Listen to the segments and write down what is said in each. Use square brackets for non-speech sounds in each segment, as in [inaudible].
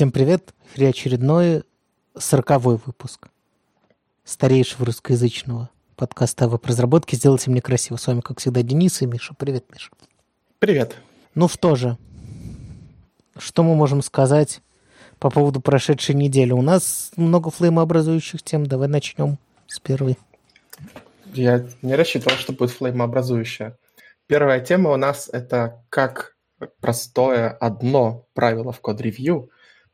Всем привет! В эфире очередной сороковой выпуск старейшего русскоязычного подкаста о веб-разработке «Сделайте мне красиво». С вами, как всегда, Денис и Миша. Привет, Миша. Привет. Ну что же, что мы можем сказать по поводу прошедшей недели? У нас много флеймообразующих тем. Давай начнем с первой. Я не рассчитывал, что будет флеймообразующая. Первая тема у нас – это как простое одно правило в код-ревью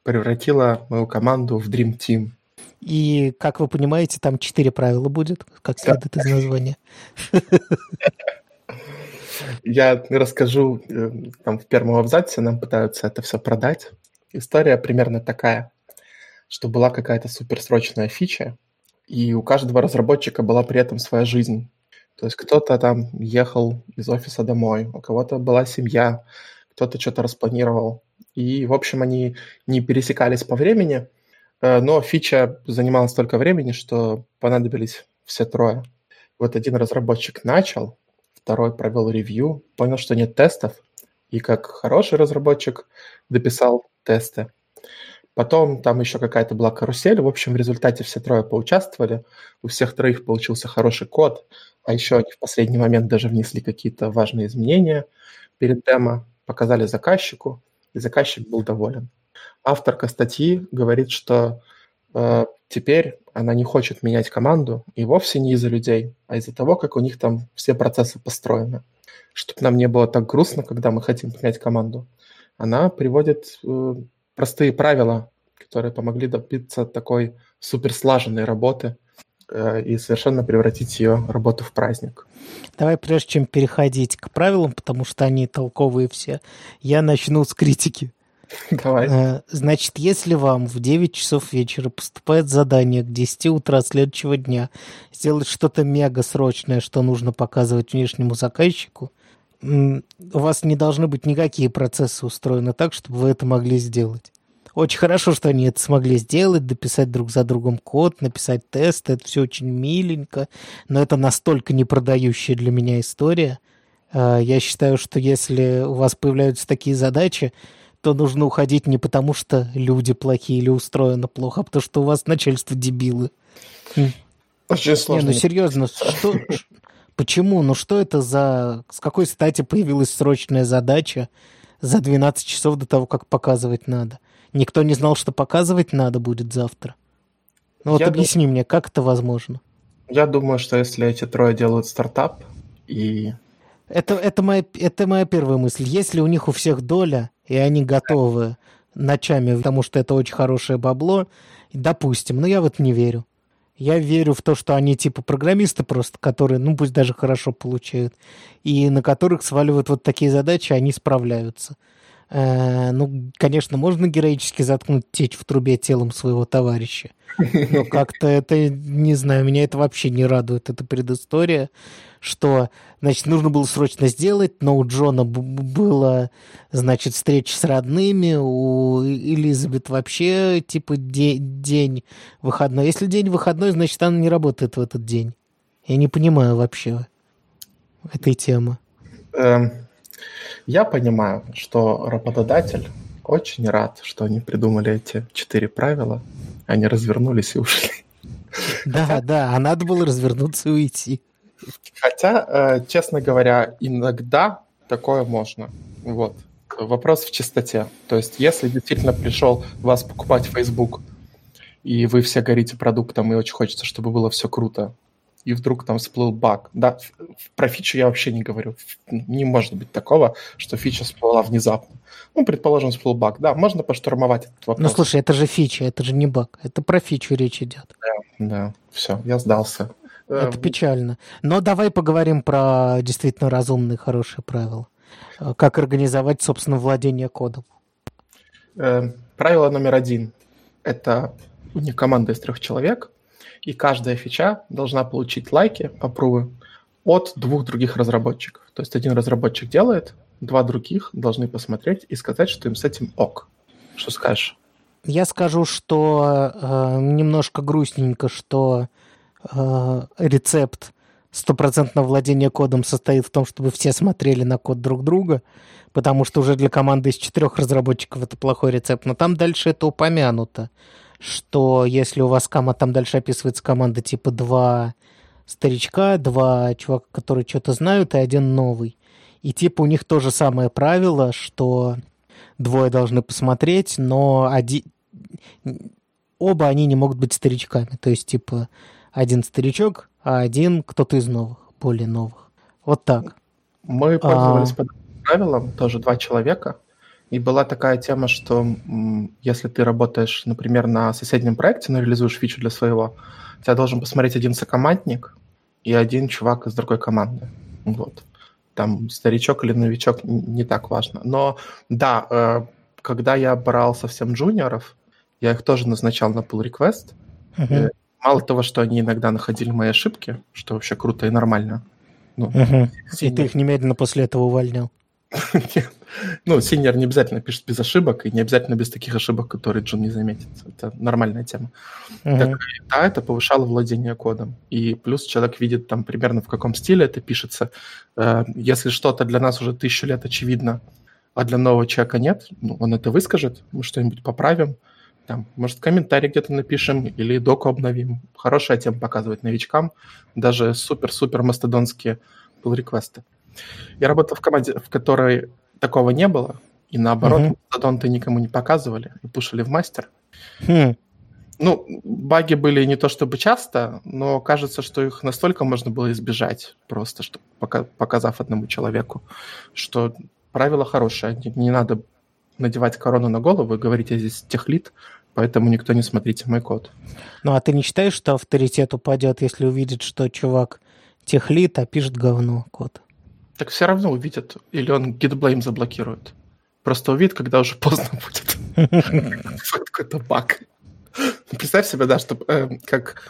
превратило мою команду в Dream Team. И, как вы понимаете, там четыре правила будет, как следует да. из названия. Я расскажу, э, там в первом абзаце нам пытаются это все продать. История примерно такая, что была какая-то суперсрочная фича, и у каждого разработчика была при этом своя жизнь. То есть кто-то там ехал из офиса домой, у кого-то была семья, кто-то что-то распланировал. И, в общем, они не пересекались по времени, э, но фича занимала столько времени, что понадобились все трое. Вот один разработчик начал, второй провел ревью, понял, что нет тестов, и как хороший разработчик дописал тесты. Потом там еще какая-то была карусель. В общем, в результате все трое поучаствовали. У всех троих получился хороший код. А еще они в последний момент даже внесли какие-то важные изменения перед демо, показали заказчику, и заказчик был доволен. Авторка статьи говорит, что э, теперь она не хочет менять команду, и вовсе не из-за людей, а из-за того, как у них там все процессы построены. Чтобы нам не было так грустно, когда мы хотим менять команду. Она приводит э, простые правила, которые помогли добиться такой суперслаженной работы и совершенно превратить ее работу в праздник. Давай, прежде чем переходить к правилам, потому что они толковые все, я начну с критики. [laughs] Давай. Э, значит, если вам в 9 часов вечера поступает задание к 10 утра следующего дня сделать что-то мега срочное, что нужно показывать внешнему заказчику, у вас не должны быть никакие процессы устроены так, чтобы вы это могли сделать. Очень хорошо, что они это смогли сделать, дописать друг за другом код, написать тесты. Это все очень миленько, но это настолько непродающая для меня история. А, я считаю, что если у вас появляются такие задачи, то нужно уходить не потому, что люди плохие или устроено плохо, а потому что у вас начальство дебилы. Очень сложно. Не, ну серьезно, что, почему? Ну что это за... С какой стати появилась срочная задача за 12 часов до того, как показывать надо? Никто не знал, что показывать надо будет завтра. Ну вот Я объясни дум... мне, как это возможно? Я думаю, что если эти трое делают стартап и... Это, это, моя, это моя первая мысль. Если у них у всех доля, и они готовы ночами, потому что это очень хорошее бабло, допустим, но я в это не верю. Я верю в то, что они типа программисты просто, которые, ну пусть даже хорошо получают, и на которых сваливают вот такие задачи, они справляются. Э, ну, конечно, можно героически заткнуть течь в трубе телом своего товарища. Но [laughs] как-то это, не знаю, меня это вообще не радует, эта предыстория, что, значит, нужно было срочно сделать, но у Джона была, значит, встреча с родными, у Элизабет вообще, типа, де- день выходной. Если день выходной, значит, она не работает в этот день. Я не понимаю вообще этой темы. Эм, я понимаю, что работодатель очень рад, что они придумали эти четыре правила. Они развернулись и ушли. Да, да, а надо было развернуться и уйти. Хотя, э, честно говоря, иногда такое можно. Вот. Вопрос в чистоте. То есть, если действительно пришел вас покупать Facebook, и вы все горите продуктом, и очень хочется, чтобы было все круто, и вдруг там всплыл баг. Да, про фичу я вообще не говорю. Не может быть такого, что фича всплыла внезапно. Ну, предположим, всплыл баг. Да, можно поштурмовать этот вопрос. Ну, слушай, это же фича, это же не баг. Это про фичу речь идет. Да, да, все, я сдался. Это печально. Но давай поговорим про действительно разумные, хорошие правила. Как организовать, собственно, владение кодом. Э, правило номер один. Это у них команда из трех человек и каждая фича должна получить лайки, апрувы от двух других разработчиков. То есть один разработчик делает, два других должны посмотреть и сказать, что им с этим ок. Что скажешь? Я скажу, что э, немножко грустненько, что э, рецепт стопроцентное владение кодом состоит в том, чтобы все смотрели на код друг друга, потому что уже для команды из четырех разработчиков это плохой рецепт. Но там дальше это упомянуто, что если у вас кома, там дальше описывается команда типа два старичка, два чувака, которые что-то знают, и один новый. И типа у них то же самое правило, что двое должны посмотреть, но один... оба они не могут быть старичками. То есть, типа, один старичок, а один кто-то из новых, более новых. Вот так. Мы пользовались а... правилом, тоже два человека, и была такая тема, что если ты работаешь, например, на соседнем проекте, но реализуешь фичу для своего, тебя должен посмотреть один сокомандник и один чувак из другой команды. Вот. Там старичок или новичок не так важно. Но да, э, когда я брал совсем джуниоров, я их тоже назначал на pull request. Uh-huh. Мало того, что они иногда находили мои ошибки, что вообще круто и нормально. Ну, угу. И ты их немедленно после этого увольнял? [laughs] Ну, синьор не обязательно пишет без ошибок, и не обязательно без таких ошибок, которые Джун не заметит. Это нормальная тема. Uh-huh. Так, да, это повышало владение кодом. И плюс человек видит там примерно в каком стиле это пишется. Э, если что-то для нас уже тысячу лет очевидно, а для нового человека нет, ну, он это выскажет, мы что-нибудь поправим. Там, может, комментарий где-то напишем или доку обновим. Хорошая тема показывать новичкам. Даже супер-супер мастодонские pull-реквесты. Я работал в команде, в которой такого не было, и наоборот, mm-hmm. мастодонты никому не показывали и пушили в мастер. Mm. Ну, баги были не то чтобы часто, но кажется, что их настолько можно было избежать, просто что, пока, показав одному человеку, что правило хорошее. Не, не надо надевать корону на голову и говорить, я здесь техлит, поэтому никто не смотрите мой код. Ну, а ты не считаешь, что авторитет упадет, если увидит, что чувак техлит, а пишет говно код? Так все равно увидят, или он gitblame заблокирует. Просто увидит, когда уже [laughs] поздно будет. Какой-то баг. Представь себе, да, чтобы э, как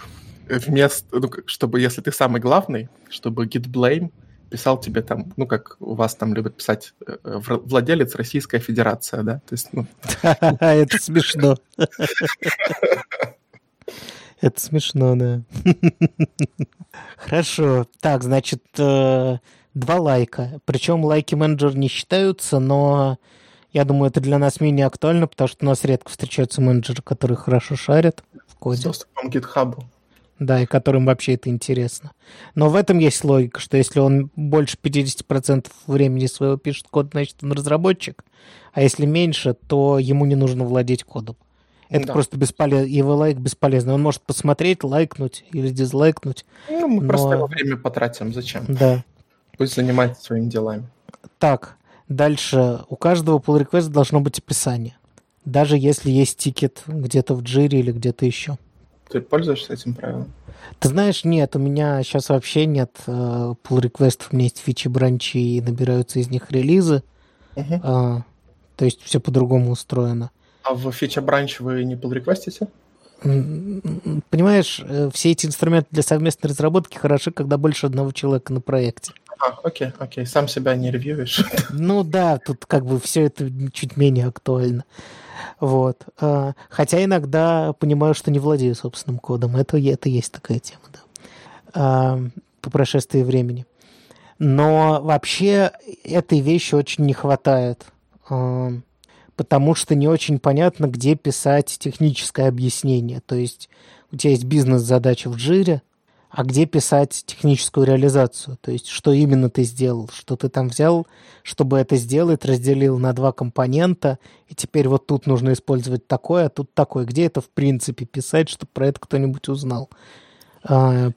вместо, ну, чтобы если ты самый главный, чтобы gitblame писал тебе там, ну, как у вас там любят писать э, владелец Российская Федерация, да? То есть, ну... [laughs] Это смешно. Это смешно, да. [laughs] Хорошо. Так, значит, э, два лайка. Причем лайки менеджер не считаются, но я думаю, это для нас менее актуально, потому что у нас редко встречаются менеджеры, которые хорошо шарят в коде. С доступом к GitHub. Да, и которым вообще это интересно. Но в этом есть логика, что если он больше 50% времени своего пишет код, значит, он разработчик. А если меньше, то ему не нужно владеть кодом. Это да. просто бесполезно. Его лайк бесполезно. Он может посмотреть, лайкнуть или дизлайкнуть. Ну, мы но... просто его время потратим. Зачем? Да. Пусть занимается своими делами. Так, дальше. У каждого pull request должно быть описание. Даже если есть тикет где-то в джире или где-то еще. Ты пользуешься этим правилом? Ты знаешь, нет, у меня сейчас вообще нет э, pull реквестов у меня есть фичи бранчи и набираются из них релизы. Uh-huh. А, то есть все по-другому устроено. А в фича бранч вы не pull реквестите? Понимаешь, э, все эти инструменты для совместной разработки хороши, когда больше одного человека на проекте. А, окей, окей. Сам себя не ревьюешь. [laughs] Ну да, тут как бы все это чуть менее актуально. Вот. А, хотя иногда понимаю, что не владею собственным кодом. Это, это есть такая тема, да. А, по прошествии времени. Но вообще этой вещи очень не хватает. Потому что не очень понятно, где писать техническое объяснение. То есть у тебя есть бизнес-задача в джире, а где писать техническую реализацию, то есть что именно ты сделал, что ты там взял, чтобы это сделать, разделил на два компонента, и теперь вот тут нужно использовать такое, а тут такое. Где это в принципе писать, чтобы про это кто-нибудь узнал? А,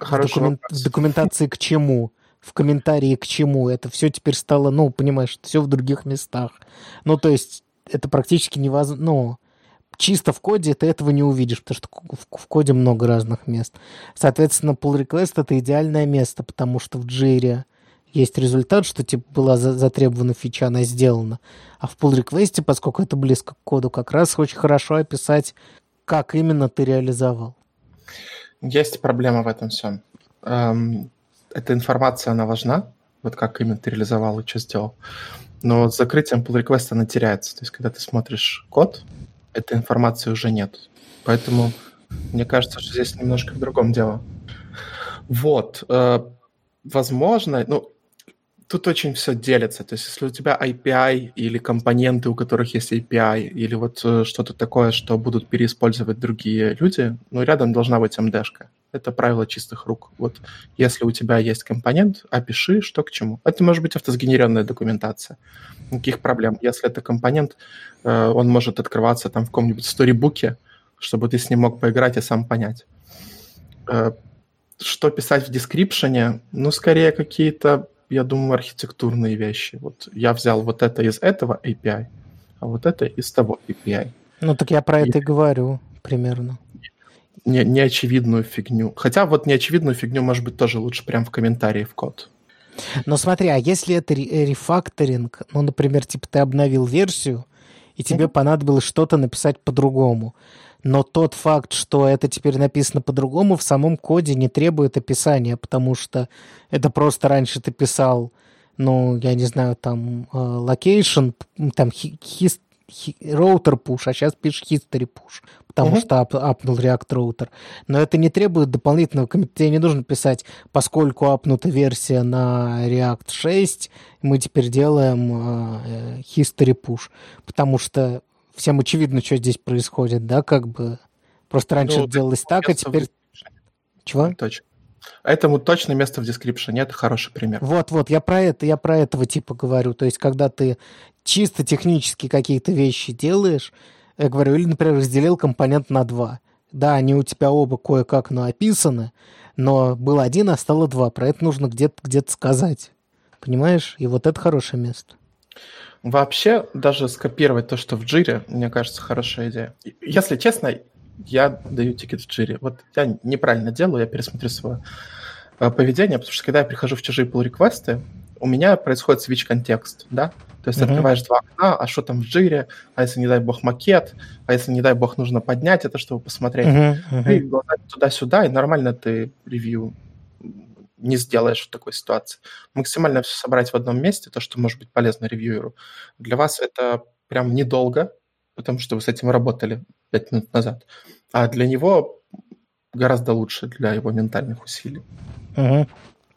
в, документ, в документации к чему? В комментарии к чему? Это все теперь стало, ну, понимаешь, все в других местах. Ну, то есть это практически невозможно, ну, чисто в коде ты этого не увидишь, потому что в, коде много разных мест. Соответственно, pull request это идеальное место, потому что в Jira есть результат, что типа была за, затребована фича, она сделана. А в pull request, поскольку это близко к коду, как раз очень хорошо описать, как именно ты реализовал. Есть проблема в этом всем. Эм, эта информация, она важна, вот как именно ты реализовал и что сделал. Но с закрытием pull request она теряется. То есть, когда ты смотришь код, этой информации уже нет. Поэтому мне кажется, что здесь немножко в другом дело. Вот, э, возможно, ну, тут очень все делится. То есть, если у тебя API или компоненты, у которых есть API, или вот э, что-то такое, что будут переиспользовать другие люди, ну, рядом должна быть MD-шка. Это правило чистых рук. Вот если у тебя есть компонент, опиши, что к чему. Это может быть автосгенеренная документация. Никаких проблем. Если это компонент, э, он может открываться там в каком-нибудь сторибуке, чтобы ты с ним мог поиграть и сам понять. Э, что писать в дескрипшене? Ну, скорее какие-то я думаю, архитектурные вещи. Вот я взял вот это из этого API, а вот это из того API. Ну так я про и... это и говорю примерно. Не, неочевидную фигню. Хотя вот неочевидную фигню, может быть, тоже лучше прям в комментарии в код. Но смотри, а если это рефакторинг, ну, например, типа ты обновил версию, и тебе mm-hmm. понадобилось что-то написать по-другому, но тот факт, что это теперь написано по-другому, в самом коде не требует описания, потому что это просто раньше ты писал, ну, я не знаю, там, э, location, там, his, роутер push, а сейчас пишешь history push, потому uh-huh. что ап, апнул React роутер. Но это не требует дополнительного комментария. Тебе не нужно писать, поскольку апнута версия на React 6, мы теперь делаем э, history push, потому что всем очевидно, что здесь происходит, да, как бы. Просто раньше ну, делалось так, а теперь... Чего? Точно. Этому точно место в дескрипшене, это хороший пример. Вот-вот, я про это, я про этого типа говорю. То есть, когда ты чисто технически какие-то вещи делаешь, я говорю, или, например, разделил компонент на два. Да, они у тебя оба кое-как написаны, но был один, а стало два. Про это нужно где-то где сказать. Понимаешь? И вот это хорошее место. Вообще, даже скопировать то, что в джире, мне кажется, хорошая идея. Если честно, я даю тикет в джире. Вот я неправильно делаю, я пересмотрю свое э, поведение, потому что когда я прихожу в чужие pull реквесты у меня происходит switch контекст, да? То есть uh-huh. открываешь два окна, а что там в джире, а если, не дай бог, макет, а если, не дай бог, нужно поднять это, чтобы посмотреть. Uh-huh. Uh-huh. И туда-сюда, и нормально ты ревью не сделаешь в такой ситуации. Максимально все собрать в одном месте, то, что может быть полезно ревьюеру. Для вас это прям недолго, потому что вы с этим работали пять минут назад. А для него гораздо лучше для его ментальных усилий. Угу.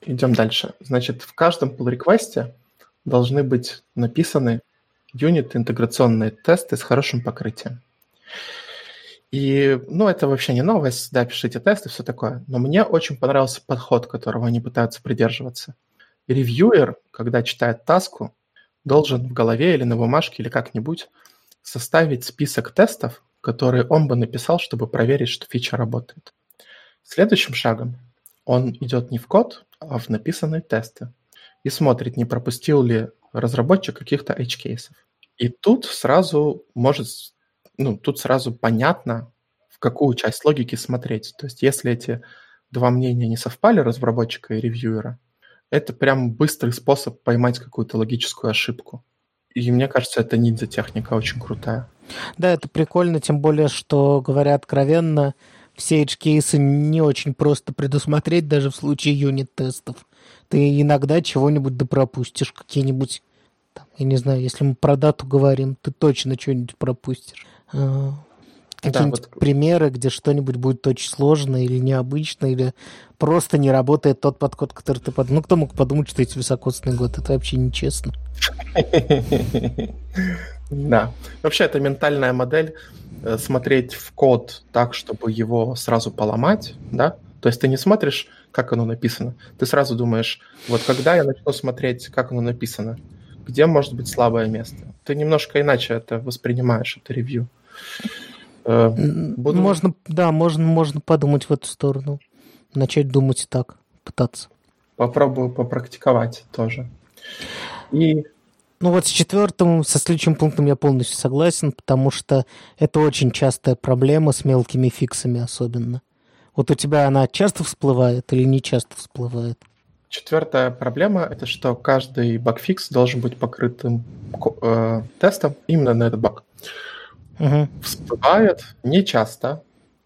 Идем дальше. Значит, в каждом pull реквесте должны быть написаны юнит интеграционные тесты с хорошим покрытием. И, ну, это вообще не новость, да, пишите тесты, все такое. Но мне очень понравился подход, которого они пытаются придерживаться. Ревьюер, когда читает таску, должен в голове или на бумажке или как-нибудь составить список тестов, которые он бы написал, чтобы проверить, что фича работает. Следующим шагом он идет не в код, а в написанные тесты и смотрит, не пропустил ли разработчик каких-то edge-кейсов. И тут сразу может ну, тут сразу понятно, в какую часть логики смотреть. То есть если эти два мнения не совпали, разработчика и ревьюера, это прям быстрый способ поймать какую-то логическую ошибку. И мне кажется, это ниндзя-техника очень крутая. Да, это прикольно, тем более, что, говоря откровенно, все edge-кейсы не очень просто предусмотреть даже в случае юнит-тестов. Ты иногда чего-нибудь да пропустишь, какие-нибудь, там, я не знаю, если мы про дату говорим, ты точно что-нибудь пропустишь. А, какие-нибудь да, вот... примеры, где что-нибудь будет очень сложно или необычно, или просто не работает тот подход, который ты подумал. Ну, кто мог подумать, что эти высокосный год? Это вообще нечестно. [laughs] Да. Вообще, это ментальная модель э, смотреть в код так, чтобы его сразу поломать, да? То есть ты не смотришь, как оно написано. Ты сразу думаешь, вот когда я начну смотреть, как оно написано, где может быть слабое место. Ты немножко иначе это воспринимаешь, это ревью. Э, буду... Можно, да, можно, можно подумать в эту сторону. Начать думать так, пытаться. Попробую попрактиковать тоже. И ну вот с четвертым, со следующим пунктом я полностью согласен, потому что это очень частая проблема с мелкими фиксами особенно. Вот у тебя она часто всплывает или не часто всплывает? Четвертая проблема – это что каждый багфикс должен быть покрытым э, тестом именно на этот баг угу. всплывает не часто.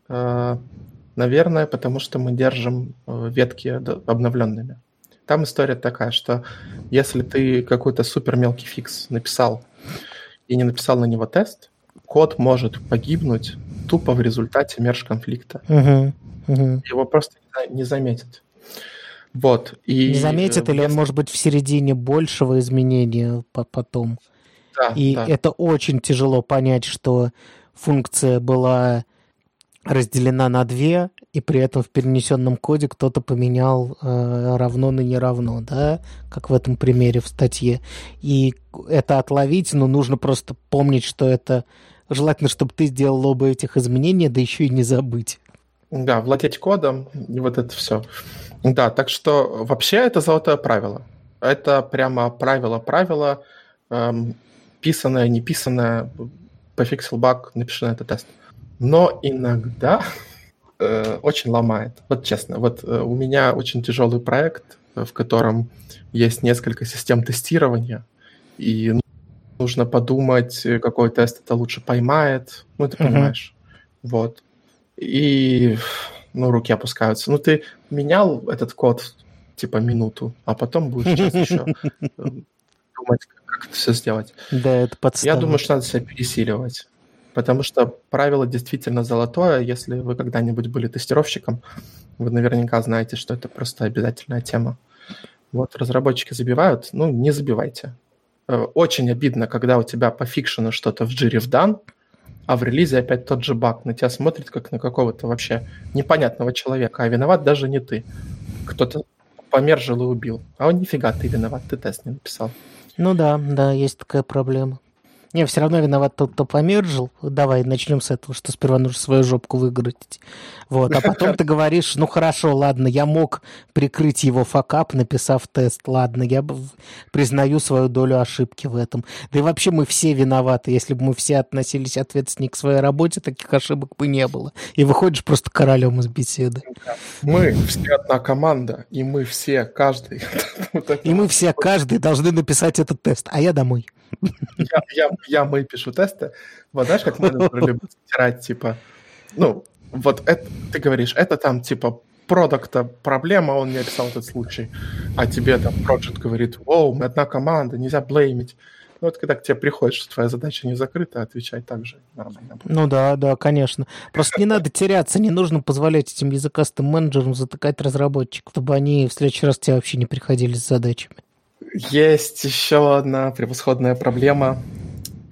Э, наверное, потому что мы держим э, ветки обновленными. Там история такая, что если ты какой-то супер мелкий фикс написал и не написал на него тест, код может погибнуть тупо в результате мерж конфликта. Угу, угу. Его просто не заметят. Вот. И, не заметит, или он может быть в середине большего изменения потом. Да, и да. это очень тяжело понять, что функция была разделена на две, и при этом в перенесенном коде кто-то поменял э, равно на не равно, да, как в этом примере в статье. И это отловить, но нужно просто помнить, что это желательно, чтобы ты сделал оба этих изменения, да еще и не забыть. Да, владеть кодом и вот это все. Да, так что вообще это золотое правило. Это прямо правило-правило, эм, писанное, не писанное, пофиксил баг, напиши на это тест. Но иногда э, очень ломает. Вот честно, вот э, у меня очень тяжелый проект, в котором есть несколько систем тестирования, и нужно подумать, какой тест это лучше поймает. Ну, ты понимаешь. Uh-huh. Вот. И ну, руки опускаются. Ну, ты менял этот код типа минуту, а потом будешь сейчас еще э, думать, как это все сделать. Да, это подстава. Я думаю, что надо себя пересиливать. Потому что правило действительно золотое. Если вы когда-нибудь были тестировщиком, вы наверняка знаете, что это просто обязательная тема. Вот разработчики забивают, ну, не забивайте. Э, очень обидно, когда у тебя по фикшену что-то в джире вдан, а в релизе опять тот же баг. На тебя смотрит, как на какого-то вообще непонятного человека, а виноват даже не ты. Кто-то помержил и убил. А он нифига, ты виноват, ты тест не написал. Ну да, да, есть такая проблема. Не, все равно виноват тот, кто помержил. Давай начнем с этого, что сперва нужно свою жопку выгородить. Вот, а потом ты говоришь, ну хорошо, ладно, я мог прикрыть его факап, написав тест. Ладно, я признаю свою долю ошибки в этом. Да и вообще мы все виноваты. Если бы мы все относились ответственно к своей работе, таких ошибок бы не было. И выходишь просто королем из беседы. Мы все одна команда, и мы все, каждый. [laughs] И мы все, каждый должны написать этот тест, а я домой. Я, я, я мы пишу тесты. Вот знаешь, как [laughs] менеджеры любят стирать, типа, ну, вот это, ты говоришь, это там, типа, продукта проблема, он не описал этот случай, а тебе там проект говорит, о, мы одна команда, нельзя блеймить. Ну, вот когда к тебе приходит, что твоя задача не закрыта, отвечай так же нормально. Ну да, да, конечно. Просто не надо теряться, не нужно позволять этим языкастым менеджерам затыкать разработчиков, чтобы они в следующий раз тебе вообще не приходили с задачами. Есть еще одна превосходная проблема,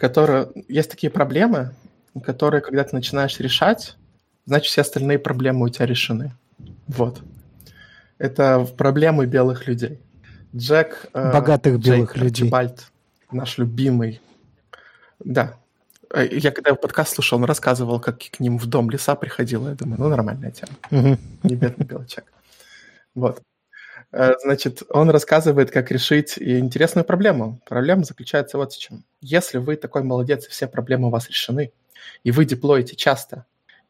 которая... Есть такие проблемы, которые, когда ты начинаешь решать, значит, все остальные проблемы у тебя решены. Вот. Это проблемы белых людей. Джек... Э, Богатых Джейк белых людей. Бальт, наш любимый. Да. Э, я когда его подкаст слушал, он рассказывал, как к ним в дом леса приходила. Я думаю, ну, нормальная тема. Угу. Не бедный белый человек. Вот. Э, значит, он рассказывает, как решить интересную проблему. Проблема заключается вот в чем. Если вы такой молодец, и все проблемы у вас решены, и вы деплоите часто,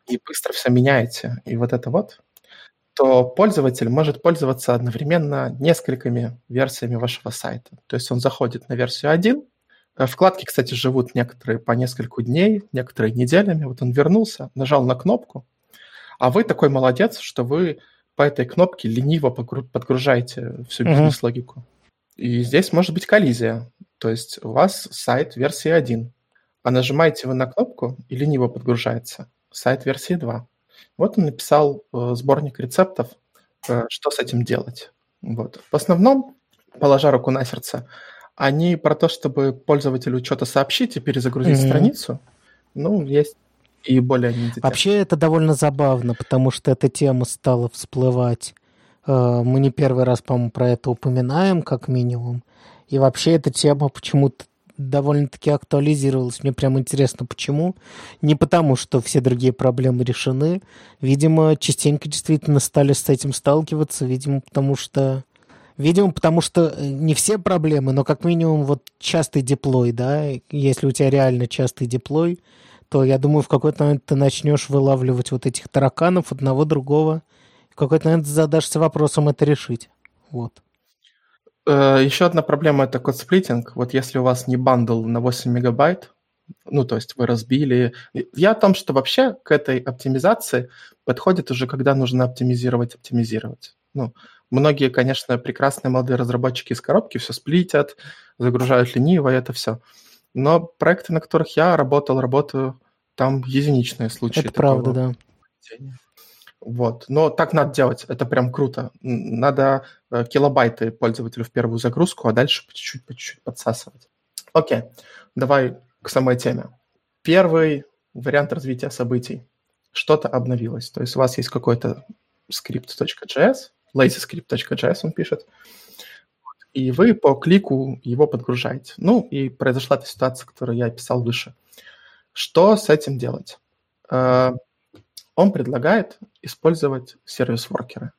и быстро все меняете, и вот это вот, то пользователь может пользоваться одновременно несколькими версиями вашего сайта. То есть он заходит на версию 1, э, Вкладки, кстати, живут некоторые по несколько дней, некоторые неделями. Вот он вернулся, нажал на кнопку, а вы такой молодец, что вы по этой кнопке лениво подгружаете всю бизнес-логику. И здесь может быть коллизия. То есть у вас сайт версии 1, а нажимаете вы на кнопку и лениво подгружается сайт версии 2. Вот он написал э, сборник рецептов, э, что с этим делать. Вот. В основном, положа руку на сердце, они про то, чтобы пользователю что-то сообщить и перезагрузить mm-hmm. страницу. Ну, есть и более Вообще это довольно забавно, потому что эта тема стала всплывать. Э, мы не первый раз, по-моему, про это упоминаем, как минимум. И вообще эта тема почему-то довольно-таки актуализировалась. Мне прям интересно, почему. Не потому, что все другие проблемы решены. Видимо, частенько действительно стали с этим сталкиваться. Видимо, потому что... Видимо, потому что э, не все проблемы, но как минимум вот частый деплой, да, если у тебя реально частый деплой, то я думаю, в какой-то момент ты начнешь вылавливать вот этих тараканов одного другого. В какой-то момент задашься вопросом это решить. Вот. Э, Еще одна проблема – это code splitting. Вот если у вас не бандл на 8 мегабайт, ну, то есть вы разбили... Я о том, что вообще к этой оптимизации подходит уже, когда нужно оптимизировать, оптимизировать. Ну, многие, конечно, прекрасные молодые разработчики из коробки все сплитят, загружают лениво, и это все. Но проекты, на которых я работал, работаю, там единичные случаи. Это правда, да. Вот. Но так надо делать, это прям круто. Надо э, килобайты пользователю в первую загрузку, а дальше по чуть-чуть, по чуть-чуть подсасывать. Окей, давай к самой теме. Первый вариант развития событий. Что-то обновилось. То есть у вас есть какой-то script.js, lazyscript.js он пишет, и вы по клику его подгружаете. Ну, и произошла эта ситуация, которую я описал выше. Что с этим делать? Э, он предлагает использовать сервис-воркеры.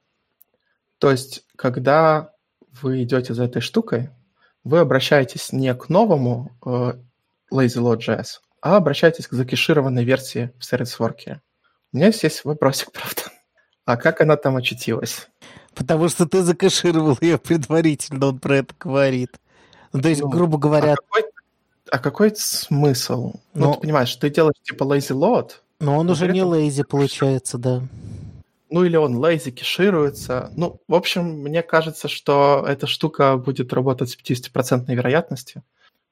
То есть, когда вы идете за этой штукой, вы обращаетесь не к новому э, LazyLoad.js, а обращаетесь к закешированной версии в сервис-воркере. У меня есть вопросик, [laughs] правда. А как она там очутилась? Потому что ты закэшировал ее предварительно, он про это говорит. Ну, то есть, ну, грубо говоря... А какой, а какой смысл? Ну, ну, ты понимаешь, ты делаешь типа lazy load, но он уже не лейзи, получается, да. Ну или он лейзи кешируется. Ну, в общем, мне кажется, что эта штука будет работать с 50% вероятностью.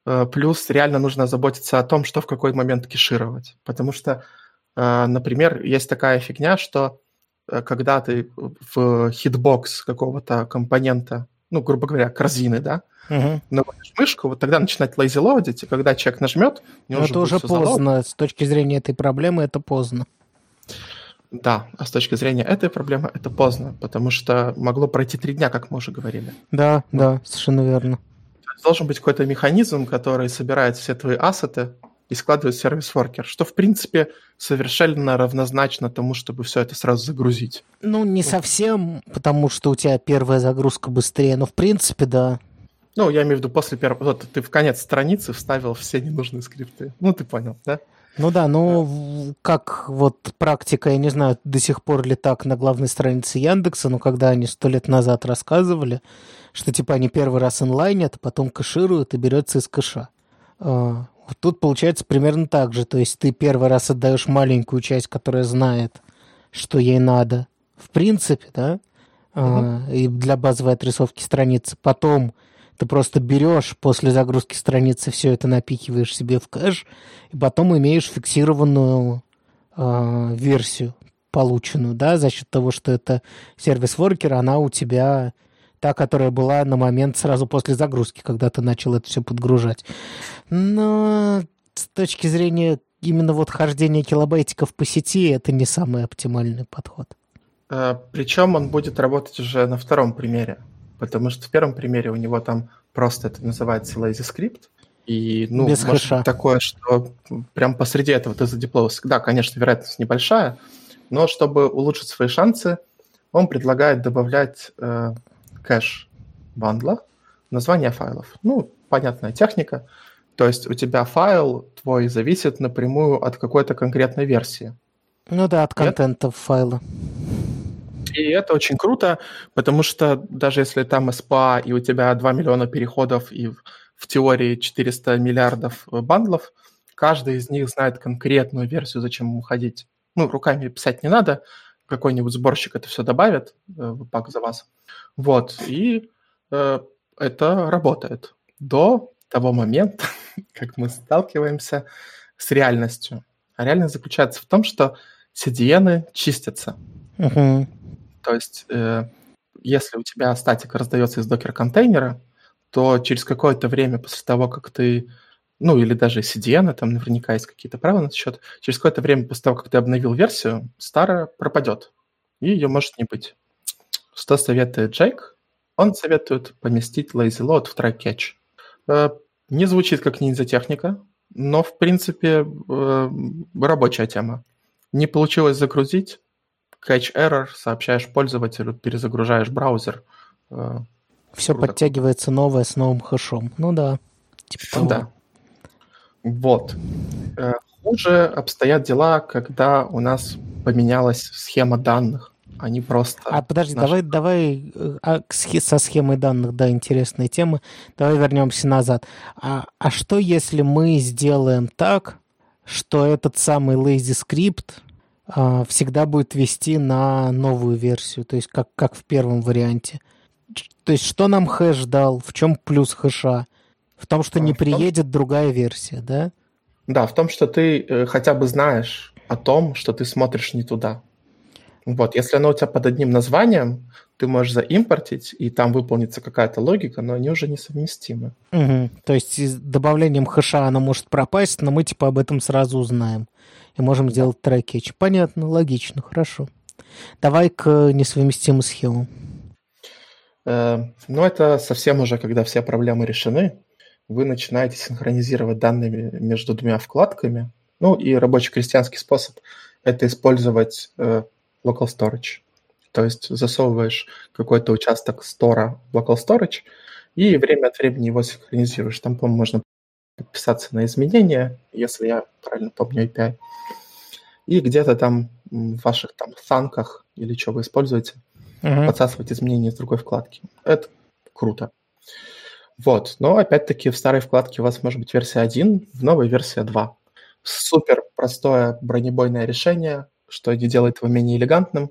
Э, плюс реально нужно заботиться о том, что в какой момент кешировать. Потому что, э, например, есть такая фигня, что когда ты в хитбокс какого-то компонента, ну, грубо говоря, корзины, да, угу. наводишь мышку, вот тогда начинать load ить, и когда человек нажмет, у него это уже поздно. Залог. С точки зрения этой проблемы это поздно. Да, а с точки зрения этой проблемы это поздно, потому что могло пройти три дня, как мы уже говорили. Да, вот. да, совершенно верно. Должен быть какой-то механизм, который собирает все твои ассеты и складывает в сервис-воркер, что, в принципе, совершенно равнозначно тому, чтобы все это сразу загрузить. Ну, не совсем, потому что у тебя первая загрузка быстрее, но, в принципе, да. Ну, я имею в виду после первого... Вот ты в конец страницы вставил все ненужные скрипты. Ну, ты понял, да? Ну да, ну как вот практика, я не знаю, до сих пор ли так на главной странице Яндекса, но когда они сто лет назад рассказывали, что типа они первый раз инлайнят, а потом кэшируют и берется из кэша. А, тут получается примерно так же. То есть ты первый раз отдаешь маленькую часть, которая знает, что ей надо. В принципе, да? Uh-huh. и для базовой отрисовки страницы. Потом ты просто берешь после загрузки страницы все это напихиваешь себе в кэш, и потом имеешь фиксированную э, версию полученную, да, за счет того, что это сервис-воркер, она у тебя та, которая была на момент сразу после загрузки, когда ты начал это все подгружать. Но с точки зрения именно вот хождения килобайтиков по сети, это не самый оптимальный подход. А, Причем он будет работать уже на втором примере потому что в первом примере у него там просто это называется lazy script, и, ну, Без может хэша. такое, что прям посреди этого ты задеплоился. Да, конечно, вероятность небольшая, но чтобы улучшить свои шансы, он предлагает добавлять э, кэш бандла, название файлов. Ну, понятная техника. То есть у тебя файл твой зависит напрямую от какой-то конкретной версии. Ну да, от контента Нет? файла. И это очень круто, потому что даже если там SPA и у тебя 2 миллиона переходов и в теории 400 миллиардов бандлов, каждый из них знает конкретную версию, зачем ему ходить. Ну, руками писать не надо, какой-нибудь сборщик это все добавит э, в пак за вас. Вот, и э, это работает до того момента, [laughs] как мы сталкиваемся с реальностью. А реальность заключается в том, что CDN чистятся. Uh-huh. То есть, э, если у тебя статик раздается из докер-контейнера, то через какое-то время после того, как ты, ну или даже CDN, там наверняка есть какие-то правила на этот счет, через какое-то время после того, как ты обновил версию, старая пропадет, и ее может не быть. Что советует Джейк? Он советует поместить lazy load в try catch. Не звучит как ниндзя-техника, но, в принципе, э, рабочая тема. Не получилось загрузить, catch error, сообщаешь пользователю, перезагружаешь браузер. Э, Все Круто. подтягивается новое с новым хэшом. Ну да. Типа того. Да. Вот. Э, хуже обстоят дела, когда у нас поменялась схема данных. Они просто... А подожди, наши... давай, давай э, а, со схемой данных, да, интересная тема. Давай вернемся назад. А, а что, если мы сделаем так, что этот самый lazy script а, всегда будет вести на новую версию, то есть как, как в первом варианте. То есть что нам хэш дал, в чем плюс хэша? В том, что не приедет том... другая версия, да? Да, в том, что ты э, хотя бы знаешь о том, что ты смотришь не туда. Вот, если оно у тебя под одним названием, ты можешь заимпортить, и там выполнится какая-то логика, но они уже несовместимы. Угу. То есть с добавлением хэша оно может пропасть, но мы типа об этом сразу узнаем. И можем да. сделать трекетч. Понятно, логично, хорошо. Давай к несовместимым схемам. Э, ну, это совсем уже, когда все проблемы решены. Вы начинаете синхронизировать данные между двумя вкладками. Ну, и рабочий крестьянский способ – это использовать э, local storage. То есть засовываешь какой-то участок стора в local storage и время от времени его синхронизируешь. Там, по-моему, можно подписаться на изменения, если я правильно помню API. И где-то там в ваших там санках или что вы используете, uh-huh. подсасывать изменения из другой вкладки. Это круто. Вот, но опять-таки в старой вкладке у вас может быть версия 1, в новой версия 2. Супер простое бронебойное решение, что не делает его менее элегантным,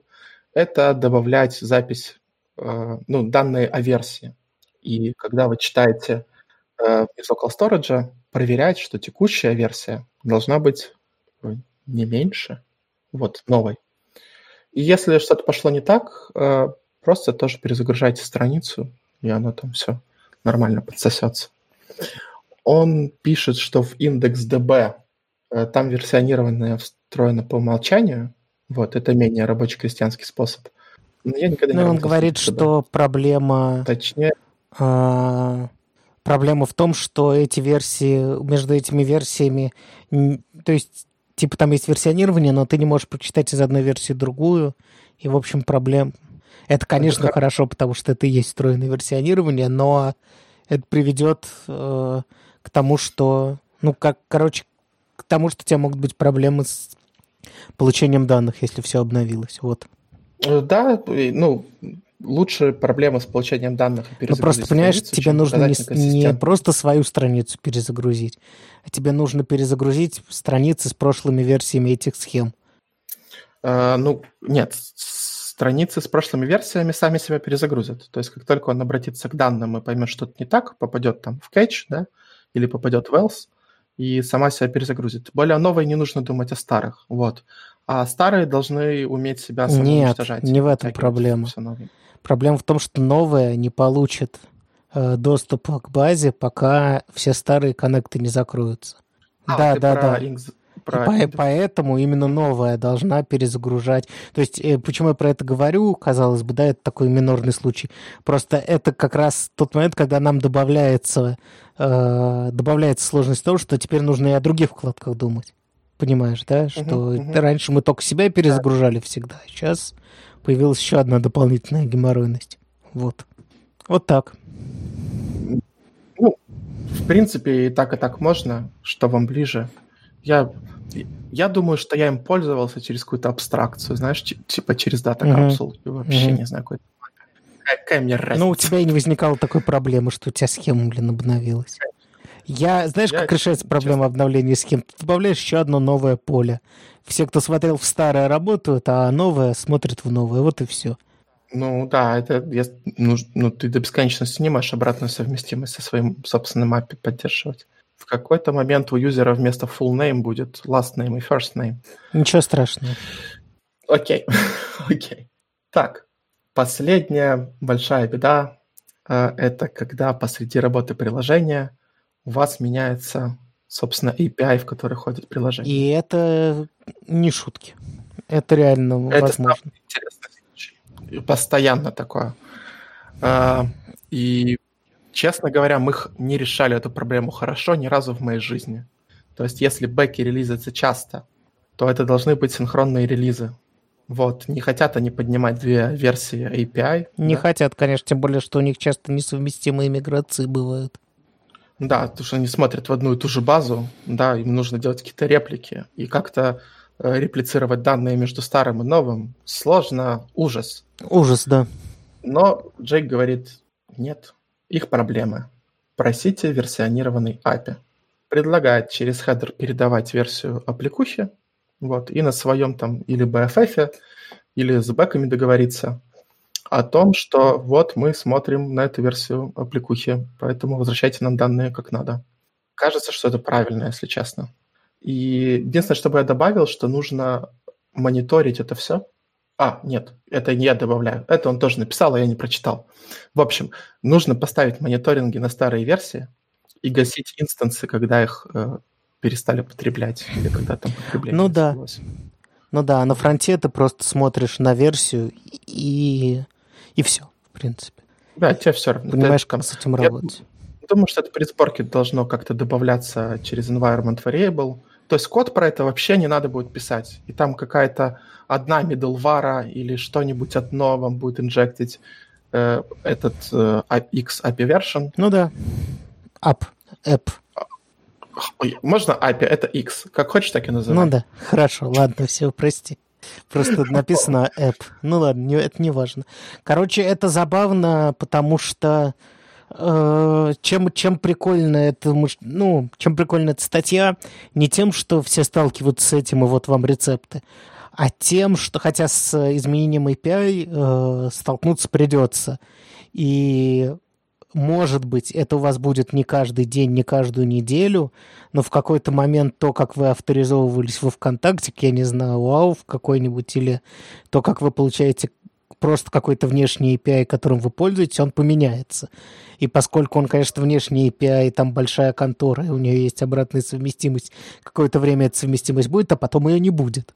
это добавлять запись, э, ну, данные о версии. И когда вы читаете из local storage, проверять, что текущая версия должна быть не меньше, вот, новой. И если что-то пошло не так, э, просто тоже перезагружайте страницу, и оно там все нормально подсосется. Он пишет, что в индекс DB там версионированное встроено по умолчанию, вот, это менее рабочий крестьянский способ. Но я никогда не Ну, он говорит, что проблема... Точнее... А, проблема в том, что эти версии, между этими версиями, то есть, типа, там есть версионирование, но ты не можешь прочитать из одной версии другую, и, в общем, проблем... Это, конечно, это хорошо, потому что это и есть встроенное версионирование, но это приведет э, к тому, что, ну, как, короче, тому, что у тебя могут быть проблемы с получением данных, если все обновилось. Вот. Э, да, ну, лучше проблема с получением данных. Ну, просто, понимаешь, тебе нужно не, не просто свою страницу перезагрузить, а тебе нужно перезагрузить страницы с прошлыми версиями этих схем. А, ну, нет, страницы с прошлыми версиями сами себя перезагрузят. То есть, как только он обратится к данным и поймет, что-то не так, попадет там в catch, да, или попадет в else, и сама себя перезагрузит. Более новой не нужно думать о старых. Вот. А старые должны уметь себя самоуничтожать. Нет, не в этом проблема. Проблема в том, что новые не получат э, доступ к базе, пока все старые коннекты не закроются. А, да, да, да. Inks, По- поэтому именно новая должна перезагружать. То есть, э, почему я про это говорю, казалось бы, да, это такой минорный случай. Просто это как раз тот момент, когда нам добавляется, э, добавляется сложность того, что теперь нужно и о других вкладках думать. Понимаешь, да? Что uh-huh, uh-huh. раньше мы только себя перезагружали да. всегда. Сейчас появилась еще одна дополнительная геморройность. Вот. Вот так. Ну, в принципе, и так, и так можно. Что вам ближе? Я я думаю, что я им пользовался через какую-то абстракцию, знаешь, типа через дата капсул. Uh-huh. Вообще uh-huh. не знаю, какой Какая мне разница? Ну, у тебя и не возникало такой проблемы, что у тебя схема, блин, обновилась. Я, знаешь, я, как решается проблема честно. обновления схем? Ты добавляешь еще одно новое поле. Все, кто смотрел в старое, работают, а новое смотрит в новое. Вот и все. Ну да, это я, ну, ну, ты до бесконечности не можешь обратную совместимость со своим собственным API поддерживать в какой-то момент у юзера вместо full name будет last name и first name. Ничего страшного. Окей, [laughs] окей. Так, последняя большая беда э, это когда посреди работы приложения у вас меняется, собственно, API, в который ходит приложение. И это не шутки. Это реально это возможно. интересный случай. Постоянно такое. Э, и Честно говоря, мы не решали эту проблему хорошо ни разу в моей жизни. То есть, если бэки релизятся часто, то это должны быть синхронные релизы. Вот, не хотят они поднимать две версии API. Не да? хотят, конечно, тем более, что у них часто несовместимые миграции бывают. Да, потому что они смотрят в одну и ту же базу, да, им нужно делать какие-то реплики. И как-то э, реплицировать данные между старым и новым сложно, ужас. Ужас, да. Но Джейк говорит, нет, их проблемы. Просите версионированный API. Предлагает через хедер передавать версию аппликухи, вот, и на своем там или BFF, или с бэками договориться о том, что вот мы смотрим на эту версию аппликухи, поэтому возвращайте нам данные как надо. Кажется, что это правильно, если честно. И единственное, что бы я добавил, что нужно мониторить это все, А, нет, это не я добавляю. Это он тоже написал, а я не прочитал. В общем, нужно поставить мониторинги на старые версии и гасить инстансы, когда их э, перестали потреблять или когда там потребление Ну да. Ну да, на фронте ты просто смотришь на версию и, и все, в принципе. Да, тебе все равно. Понимаешь, как с этим работать. Я думаю, что это при сборке должно как-то добавляться через environment variable. То есть код про это вообще не надо будет писать. И там какая-то одна middleware или что-нибудь одно вам будет инжектить э, этот э, X API version. Ну да. App. App. Можно API, это X. Как хочешь, так и называй. Ну да, хорошо, ладно, все, прости. Просто написано [laughs] app. Ну ладно, не, это не важно. Короче, это забавно, потому что чем, чем прикольно это, ну, чем прикольна эта статья, не тем, что все сталкиваются с этим, и вот вам рецепты, а тем, что хотя с изменением API э, столкнуться придется. И может быть, это у вас будет не каждый день, не каждую неделю, но в какой-то момент то, как вы авторизовывались во ВКонтакте, я не знаю, вау, в какой-нибудь, или то, как вы получаете просто какой-то внешний API, которым вы пользуетесь, он поменяется. И поскольку он, конечно, внешний API, там большая контора, и у нее есть обратная совместимость, какое-то время эта совместимость будет, а потом ее не будет.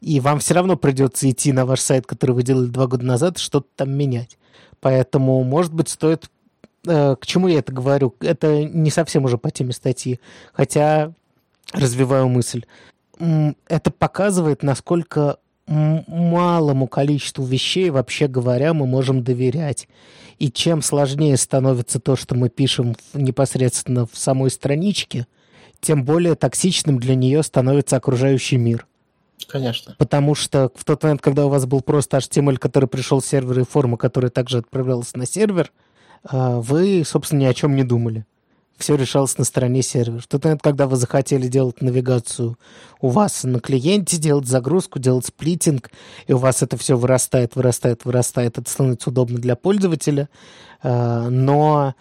И вам все равно придется идти на ваш сайт, который вы делали два года назад, что-то там менять. Поэтому, может быть, стоит Э, к чему я это говорю? Это не совсем уже по теме статьи, хотя развиваю мысль. Это показывает, насколько малому количеству вещей, вообще говоря, мы можем доверять. И чем сложнее становится то, что мы пишем непосредственно в самой страничке, тем более токсичным для нее становится окружающий мир. Конечно. Потому что в тот момент, когда у вас был просто HTML, который пришел с сервера и форма, которая также отправлялась на сервер, а, вы, собственно, ни о чем не думали. Все решалось на стороне тот момент, когда вы захотели делать навигацию у вас на клиенте, делать загрузку, делать сплитинг, и у вас это все вырастает, вырастает, вырастает, это становится удобно для пользователя, а, но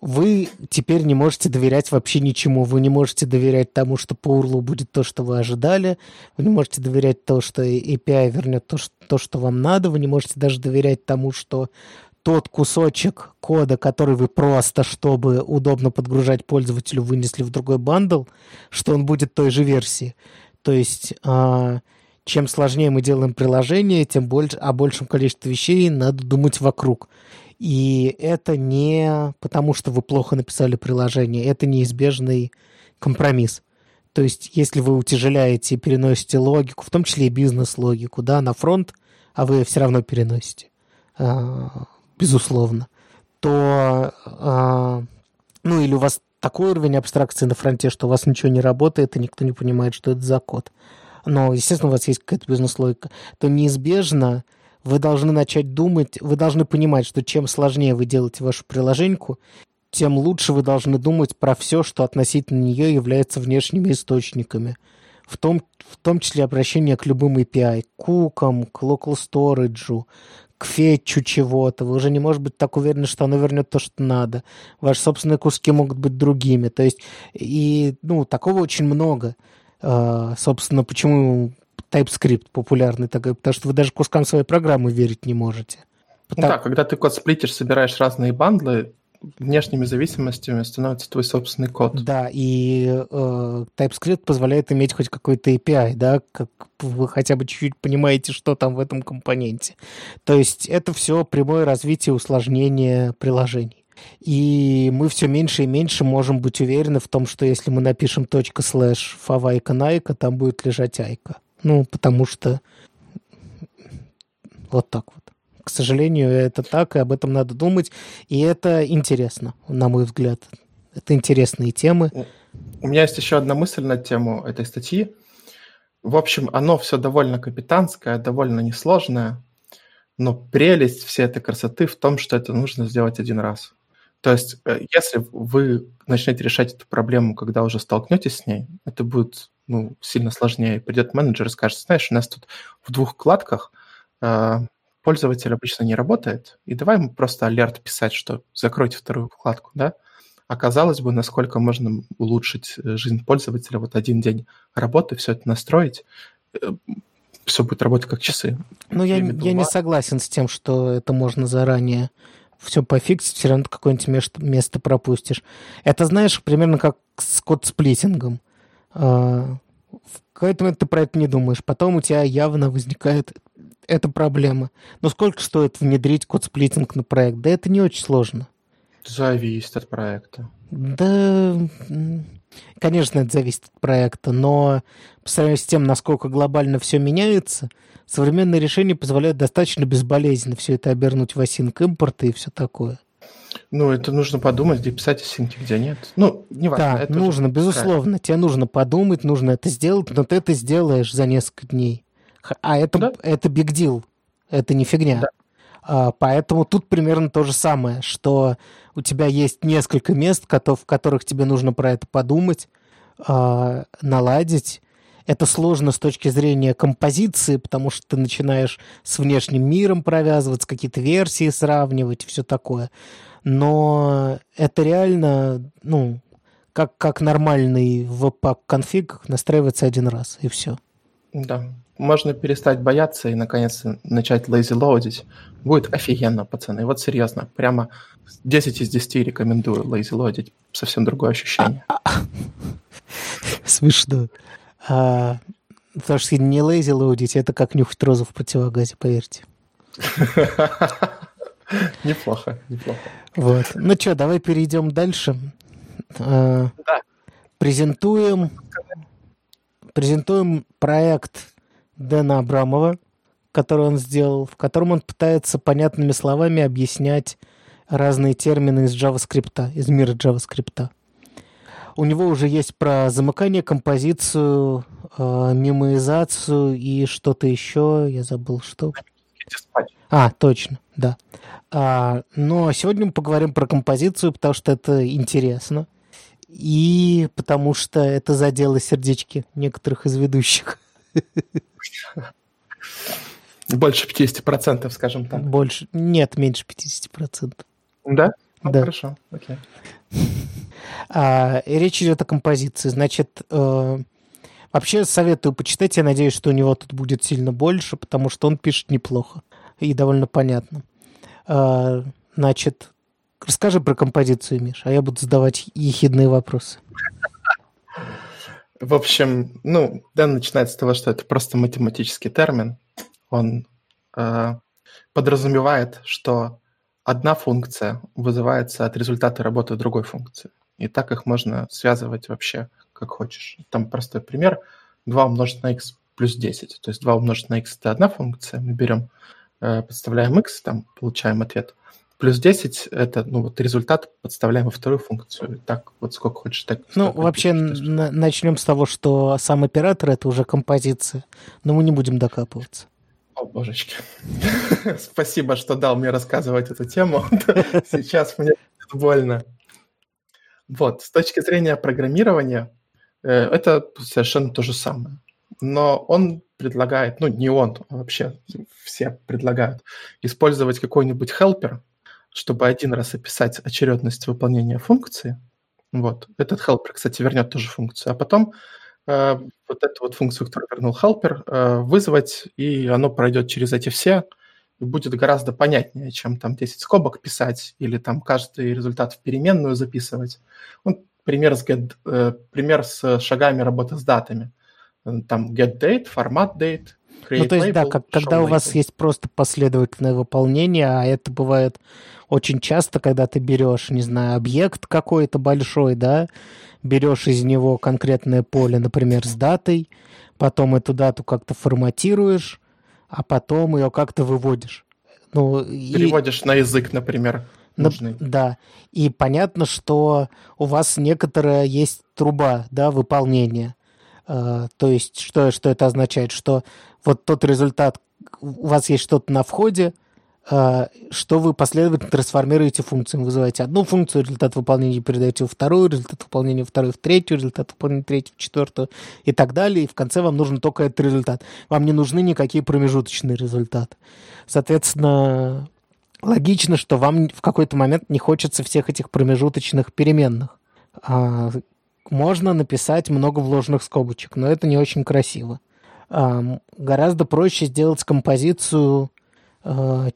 вы теперь не можете доверять вообще ничему. Вы не можете доверять тому, что по URL будет то, что вы ожидали. Вы не можете доверять то, что API вернет то, что вам надо. Вы не можете даже доверять тому, что тот кусочек кода, который вы просто, чтобы удобно подгружать пользователю, вынесли в другой бандл, что он будет той же версии. То есть, э, чем сложнее мы делаем приложение, тем больше, о большем количестве вещей надо думать вокруг. И это не потому, что вы плохо написали приложение, это неизбежный компромисс. То есть, если вы утяжеляете и переносите логику, в том числе и бизнес-логику, да, на фронт, а вы все равно переносите, а, безусловно, то, э, ну или у вас такой уровень абстракции на фронте, что у вас ничего не работает, и никто не понимает, что это за код. Но, естественно, у вас есть какая-то бизнес-логика, то неизбежно вы должны начать думать, вы должны понимать, что чем сложнее вы делаете вашу приложеньку, тем лучше вы должны думать про все, что относительно нее является внешними источниками. В том, в том числе обращение к любым API, к кукам, к local storage, к фетчу чего-то. Вы уже не можете быть так уверены, что оно вернет то, что надо. Ваши собственные куски могут быть другими. То есть, и, ну, такого очень много. Uh, собственно, почему TypeScript популярный такой? Потому что вы даже кускам своей программы верить не можете. Потому... Да, когда ты код сплитишь, собираешь разные бандлы, внешними зависимостями становится твой собственный код. Да, и э, TypeScript позволяет иметь хоть какой-то API, да, как вы хотя бы чуть-чуть понимаете, что там в этом компоненте. То есть это все прямое развитие усложнения приложений. И мы все меньше и меньше можем быть уверены в том, что если мы напишем точка слэш фавайка найка, там будет лежать айка. Ну, потому что вот так вот. К сожалению, это так, и об этом надо думать. И это интересно, на мой взгляд. Это интересные темы. У меня есть еще одна мысль на тему этой статьи. В общем, оно все довольно капитанское, довольно несложное, но прелесть всей этой красоты в том, что это нужно сделать один раз. То есть, э, если вы начнете решать эту проблему, когда уже столкнетесь с ней, это будет ну, сильно сложнее. Придет менеджер и скажет, знаешь, у нас тут в двух вкладках э, пользователь обычно не работает, и давай ему просто алерт писать, что закройте вторую вкладку, да? Оказалось бы, насколько можно улучшить э, жизнь пользователя вот один день работы, все это настроить. Э, все будет работать как часы. Ну, я, я не согласен с тем, что это можно заранее все пофиксить, все равно какое-нибудь место, место пропустишь. Это, знаешь, примерно как с код-сплитингом. А, в какой-то момент ты про это не думаешь. Потом у тебя явно возникает эта проблема. Но сколько стоит внедрить код-сплитинг на проект? Да это не очень сложно. Зависит от проекта. Да, конечно, это зависит от проекта, но по сравнению с тем, насколько глобально все меняется, современные решения позволяют достаточно безболезненно все это обернуть в async импорта и все такое. Ну, это нужно подумать, где писать осинки, где нет. Ну, не важно. Да, это нужно, безусловно. Правильно. Тебе нужно подумать, нужно это сделать, но ты это сделаешь за несколько дней. А это, да. это big deal. Это не фигня. Да. А, поэтому тут примерно то же самое, что у тебя есть несколько мест, в которых тебе нужно про это подумать, а, наладить. Это сложно с точки зрения композиции, потому что ты начинаешь с внешним миром провязываться, какие-то версии сравнивать, все такое. Но это реально, ну, как, как нормальный веб-пак конфиг настраивается один раз, и все. Да, можно перестать бояться и, наконец, начать lazy лоудить. Будет офигенно, пацаны. Вот серьезно, прямо 10 из 10 рекомендую lazy лоудить. Совсем другое ощущение. Смешно. А, потому что не lazy лоудить, это как нюхать розу в противогазе, поверьте. [laughs] Неплохо, неплохо. Вот. Ну что, давай перейдем дальше. А, да. Презентуем, презентуем проект Дэна Абрамова, который он сделал, в котором он пытается понятными словами объяснять разные термины из JavaScript, из мира JavaScript. У него уже есть про замыкание, композицию, э, мемоизацию и что-то еще. Я забыл, что. А, точно, да. А, но сегодня мы поговорим про композицию, потому что это интересно. И потому что это задело сердечки некоторых из ведущих. Больше 50%, скажем так. Больше. Нет, меньше 50%. Да? Ну, да. Хорошо, окей. А, речь идет о композиции. Значит, э, вообще советую почитать. Я надеюсь, что у него тут будет сильно больше, потому что он пишет неплохо и довольно понятно. А, значит, расскажи про композицию, Миш, а я буду задавать ехидные вопросы. В общем, ну, Дэн начинает с того, что это просто математический термин. Он э, подразумевает, что одна функция вызывается от результата работы другой функции. И так их можно связывать вообще как хочешь. Там простой пример. 2 умножить на x плюс 10. То есть 2 умножить на x – это одна функция. Мы берем, э, подставляем x, там получаем ответ – Плюс 10 – это ну, вот результат, подставляем во вторую функцию. Так вот сколько хочешь. Так, ну, вообще на- начнем с того, что сам оператор – это уже композиция, но мы не будем докапываться. О, божечки. [laughs] Спасибо, что дал мне рассказывать эту тему. [laughs] Сейчас мне больно. Вот, с точки зрения программирования, э, это совершенно то же самое. Но он предлагает, ну не он, а вообще все предлагают использовать какой-нибудь helper, чтобы один раз описать очередность выполнения функции, вот, этот helper, кстати, вернет тоже функцию, а потом э, вот эту вот функцию, которую вернул helper, э, вызвать, и оно пройдет через эти все, и будет гораздо понятнее, чем там 10 скобок писать или там каждый результат в переменную записывать. Вот пример с, get, э, пример с шагами работы с датами. Там get date, формат date, ну, то есть, label, да, как, когда у вас есть просто последовательное выполнение, а это бывает очень часто, когда ты берешь, не знаю, объект какой-то большой, да, берешь из него конкретное поле, например, с датой, потом эту дату как-то форматируешь, а потом ее как-то выводишь. Ну, Переводишь и... на язык, например. Нужный. Да. И понятно, что у вас некоторая есть труба, да, выполнения. Uh, то есть, что, что это означает? Что вот тот результат, у вас есть что-то на входе, что вы последовательно трансформируете функции. Вы вызываете одну функцию, результат выполнения передаете во вторую, результат выполнения второй в третью, результат выполнения третьей в четвертую и так далее. И в конце вам нужен только этот результат. Вам не нужны никакие промежуточные результаты. Соответственно, логично, что вам в какой-то момент не хочется всех этих промежуточных переменных. А, можно написать много вложенных скобочек, но это не очень красиво. Гораздо проще сделать композицию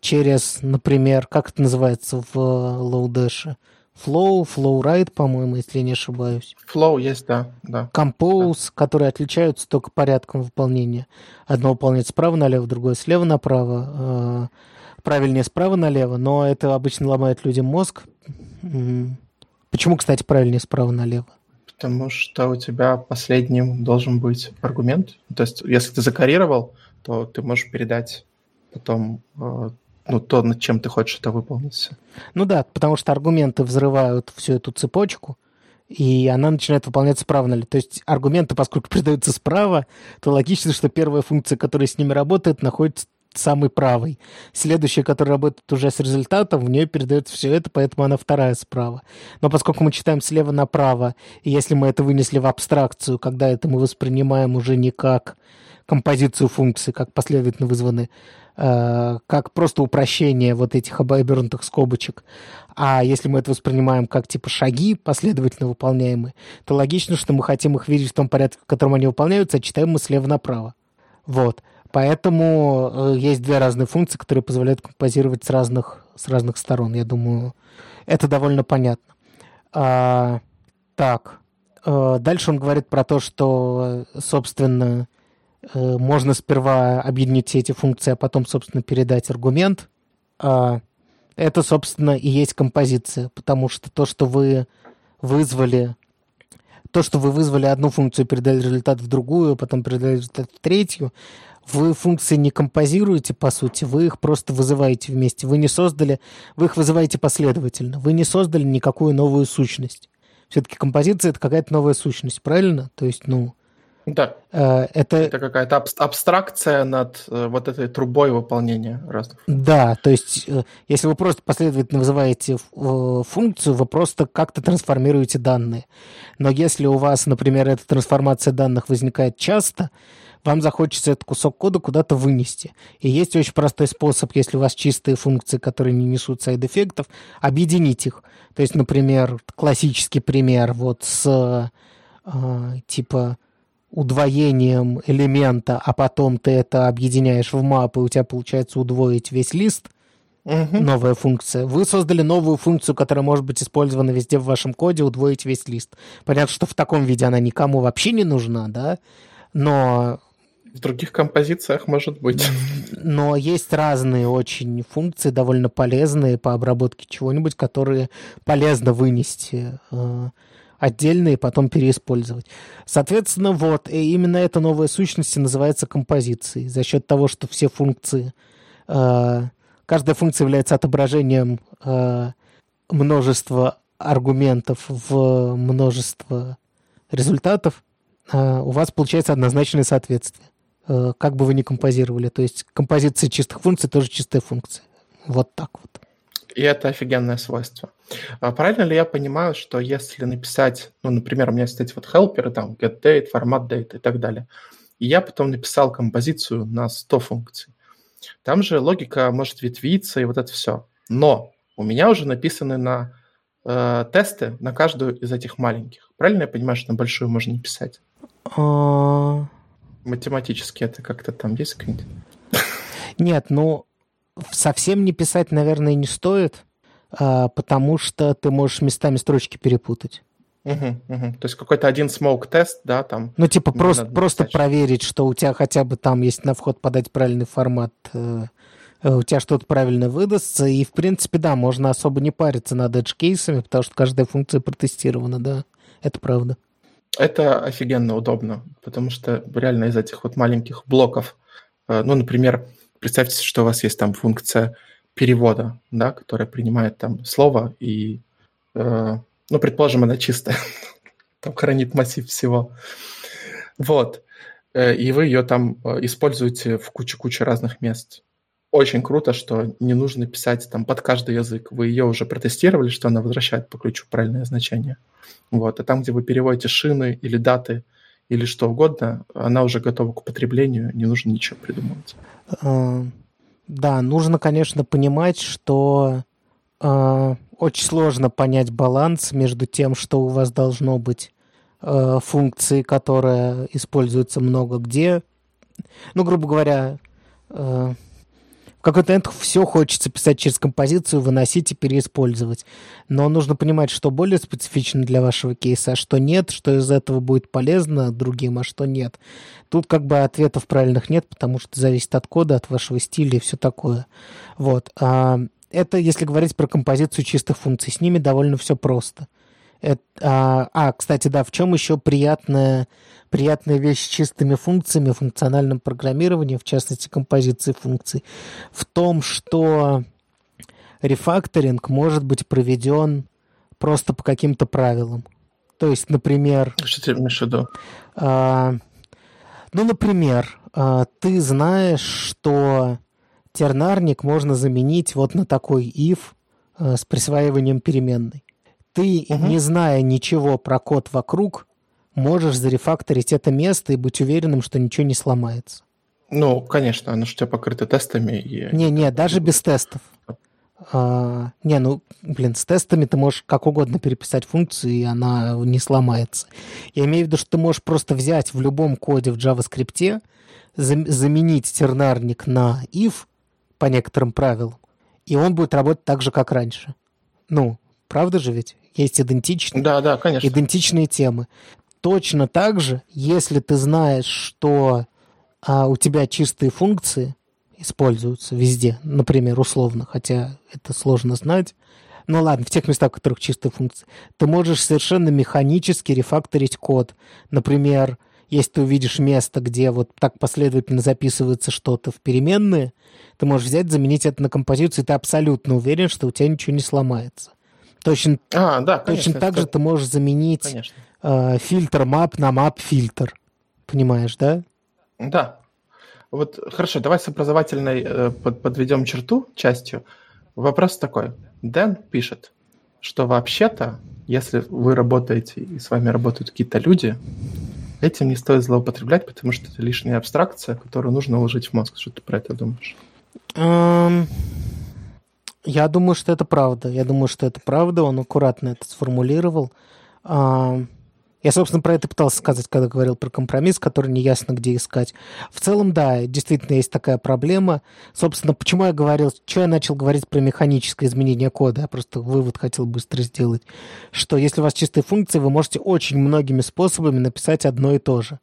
через, например, как это называется в Lodash? Flow, FlowRide, по-моему, если не ошибаюсь. Flow есть, да. да. Compose, да. которые отличаются только порядком выполнения. Одно выполняется справа налево, другое слева направо. Э, правильнее справа налево, но это обычно ломает людям мозг. Почему, кстати, правильнее справа налево? Потому что у тебя последним должен быть аргумент. То есть, если ты закорировал, то ты можешь передать потом э, ну, то, над чем ты хочешь это выполниться. Ну да, потому что аргументы взрывают всю эту цепочку, и она начинает выполняться правильно. То есть аргументы, поскольку [laughs] передаются справа, то логично, что первая функция, которая с ними работает, находится самый правый. Следующая, которая работает уже с результатом, в нее передается все это, поэтому она вторая справа. Но поскольку мы читаем слева направо, и если мы это вынесли в абстракцию, когда это мы воспринимаем уже не как композицию функций, как последовательно вызваны, как просто упрощение вот этих обернутых скобочек. А если мы это воспринимаем как типа шаги, последовательно выполняемые, то логично, что мы хотим их видеть в том порядке, в котором они выполняются, а читаем мы слева направо. Вот. Поэтому э, есть две разные функции, которые позволяют композировать с разных, с разных сторон. Я думаю, это довольно понятно. А, так, э, дальше он говорит про то, что, собственно, Э, можно сперва объединить все эти функции, а потом, собственно, передать аргумент. А, это, собственно, и есть композиция, потому что то, что вы вызвали, то, что вы вызвали одну функцию, передали результат в другую, потом передали результат в третью, вы функции не композируете, по сути, вы их просто вызываете вместе. Вы не создали, вы их вызываете последовательно. Вы не создали никакую новую сущность. Все-таки композиция — это какая-то новая сущность, правильно? То есть, ну, да. Э, это, это какая-то абстракция над э, вот этой трубой выполнения разных. Да, то есть э, если вы просто последовательно вызываете функцию, вы просто как-то трансформируете данные. Но если у вас, например, эта трансформация данных возникает часто, вам захочется этот кусок кода куда-то вынести. И есть очень простой способ, если у вас чистые функции, которые не несут сайд-эффектов, объединить их. То есть, например, классический пример вот с типа удвоением элемента, а потом ты это объединяешь в map, и у тебя получается удвоить весь лист, угу. новая функция. Вы создали новую функцию, которая может быть использована везде в вашем коде, удвоить весь лист. Понятно, что в таком виде она никому вообще не нужна, да, но... В других композициях может быть. [laughs] Но есть разные очень функции, довольно полезные по обработке чего-нибудь, которые полезно вынести э, отдельно и потом переиспользовать. Соответственно, вот, и именно эта новая сущность называется композицией. За счет того, что все функции, э, каждая функция является отображением э, множества аргументов в множество результатов, э, у вас получается однозначное соответствие. Э, как бы вы ни композировали. То есть композиция чистых функций тоже чистая функция. Вот так вот. И это офигенное свойство. А правильно ли я понимаю, что если написать, ну, например, у меня есть эти вот хелперы, там, getDate, formatDate и так далее, и я потом написал композицию на 100 функций, там же логика может ветвиться и вот это все. Но у меня уже написаны на э, тесты на каждую из этих маленьких. Правильно я понимаю, что на большую можно не писать? А. Математически это как-то там есть какие-нибудь? Нет, ну совсем не писать, наверное, не стоит, а, потому что ты можешь местами строчки перепутать. Угу, угу. То есть какой-то один smoke тест, да, там. Ну, типа просто, просто проверить, что у тебя хотя бы там, если на вход подать правильный формат, э, э, у тебя что-то правильно выдастся. И, в принципе, да, можно особо не париться над edge-кейсами, потому что каждая функция протестирована, да. Это правда. Это офигенно удобно, потому что реально из этих вот маленьких блоков, э, ну, например, представьте, что у вас есть там функция перевода, да, которая принимает там слово и, э, ну, предположим, она чистая, [laughs] там хранит массив всего. Вот. Э, и вы ее там э, используете в куче-куче разных мест. Очень круто, что не нужно писать там под каждый язык. Вы ее уже протестировали, что она возвращает по ключу правильное значение. Вот. А там, где вы переводите шины или даты, или что угодно, она уже готова к употреблению, не нужно ничего придумывать. Э, да, нужно, конечно, понимать, что э, очень сложно понять баланс между тем, что у вас должно быть э, функции, которая используется много где, ну, грубо говоря, э, в какой-то момент все хочется писать через композицию, выносить и переиспользовать. Но нужно понимать, что более специфично для вашего кейса, а что нет, что из этого будет полезно другим, а что нет. Тут как бы ответов правильных нет, потому что зависит от кода, от вашего стиля и все такое. Вот. А это если говорить про композицию чистых функций. С ними довольно все просто. Это, а, а, кстати, да, в чем еще приятная, приятная вещь с чистыми функциями, функциональным программированием, в частности, композиции функций, в том, что рефакторинг может быть проведен просто по каким-то правилам. То есть, например... Что ты имеешь в виду? А, ну, например, а, ты знаешь, что тернарник можно заменить вот на такой if а, с присваиванием переменной ты, угу. не зная ничего про код вокруг, можешь зарефакторить это место и быть уверенным, что ничего не сломается. Ну, конечно, оно же у тебя покрыто тестами. И... Не-не, даже без тестов. А, не, ну, блин, с тестами ты можешь как угодно переписать функцию, и она не сломается. Я имею в виду, что ты можешь просто взять в любом коде в JavaScript, заменить тернарник на if по некоторым правилам, и он будет работать так же, как раньше. Ну, правда же ведь? Есть идентичные, да, да, конечно. идентичные темы. Точно так же, если ты знаешь, что а, у тебя чистые функции используются везде, например, условно, хотя это сложно знать, ну ладно, в тех местах, в которых чистые функции, ты можешь совершенно механически рефакторить код. Например, если ты увидишь место, где вот так последовательно записывается что-то в переменные, ты можешь взять, заменить это на композицию, и ты абсолютно уверен, что у тебя ничего не сломается. Точно, а, да, конечно, точно так же ты можешь заменить э, фильтр map на map фильтр. Понимаешь, да? Да. Вот хорошо, давай с образовательной э, под, подведем черту частью. Вопрос такой. Дэн пишет, что вообще-то, если вы работаете и с вами работают какие-то люди, этим не стоит злоупотреблять, потому что это лишняя абстракция, которую нужно уложить в мозг. Что ты про это думаешь? Um... Я думаю, что это правда. Я думаю, что это правда. Он аккуратно это сформулировал. А, я, собственно, про это пытался сказать, когда говорил про компромисс, который неясно где искать. В целом, да, действительно есть такая проблема. Собственно, почему я говорил, что я начал говорить про механическое изменение кода, я просто вывод хотел быстро сделать, что если у вас чистые функции, вы можете очень многими способами написать одно и то же.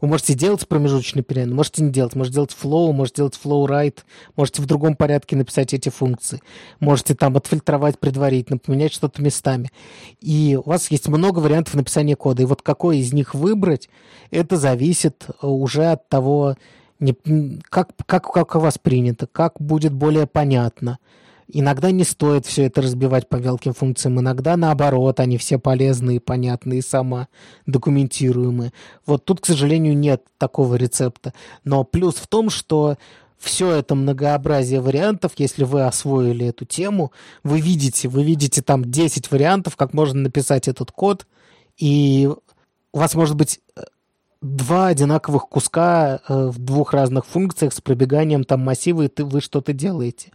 Вы можете делать промежуточный перемены, можете не делать. Можете делать flow, можете делать flow right, можете в другом порядке написать эти функции. Можете там отфильтровать предварительно, поменять что-то местами. И у вас есть много вариантов написания кода. И вот какой из них выбрать, это зависит уже от того, как, как, как у вас принято, как будет более понятно. Иногда не стоит все это разбивать по мелким функциям, иногда наоборот, они все полезные, понятные, сама документируемые. Вот тут, к сожалению, нет такого рецепта. Но плюс в том, что все это многообразие вариантов, если вы освоили эту тему, вы видите, вы видите там 10 вариантов, как можно написать этот код, и у вас может быть э, два одинаковых куска э, в двух разных функциях с пробеганием там массива, и ты, вы что-то делаете.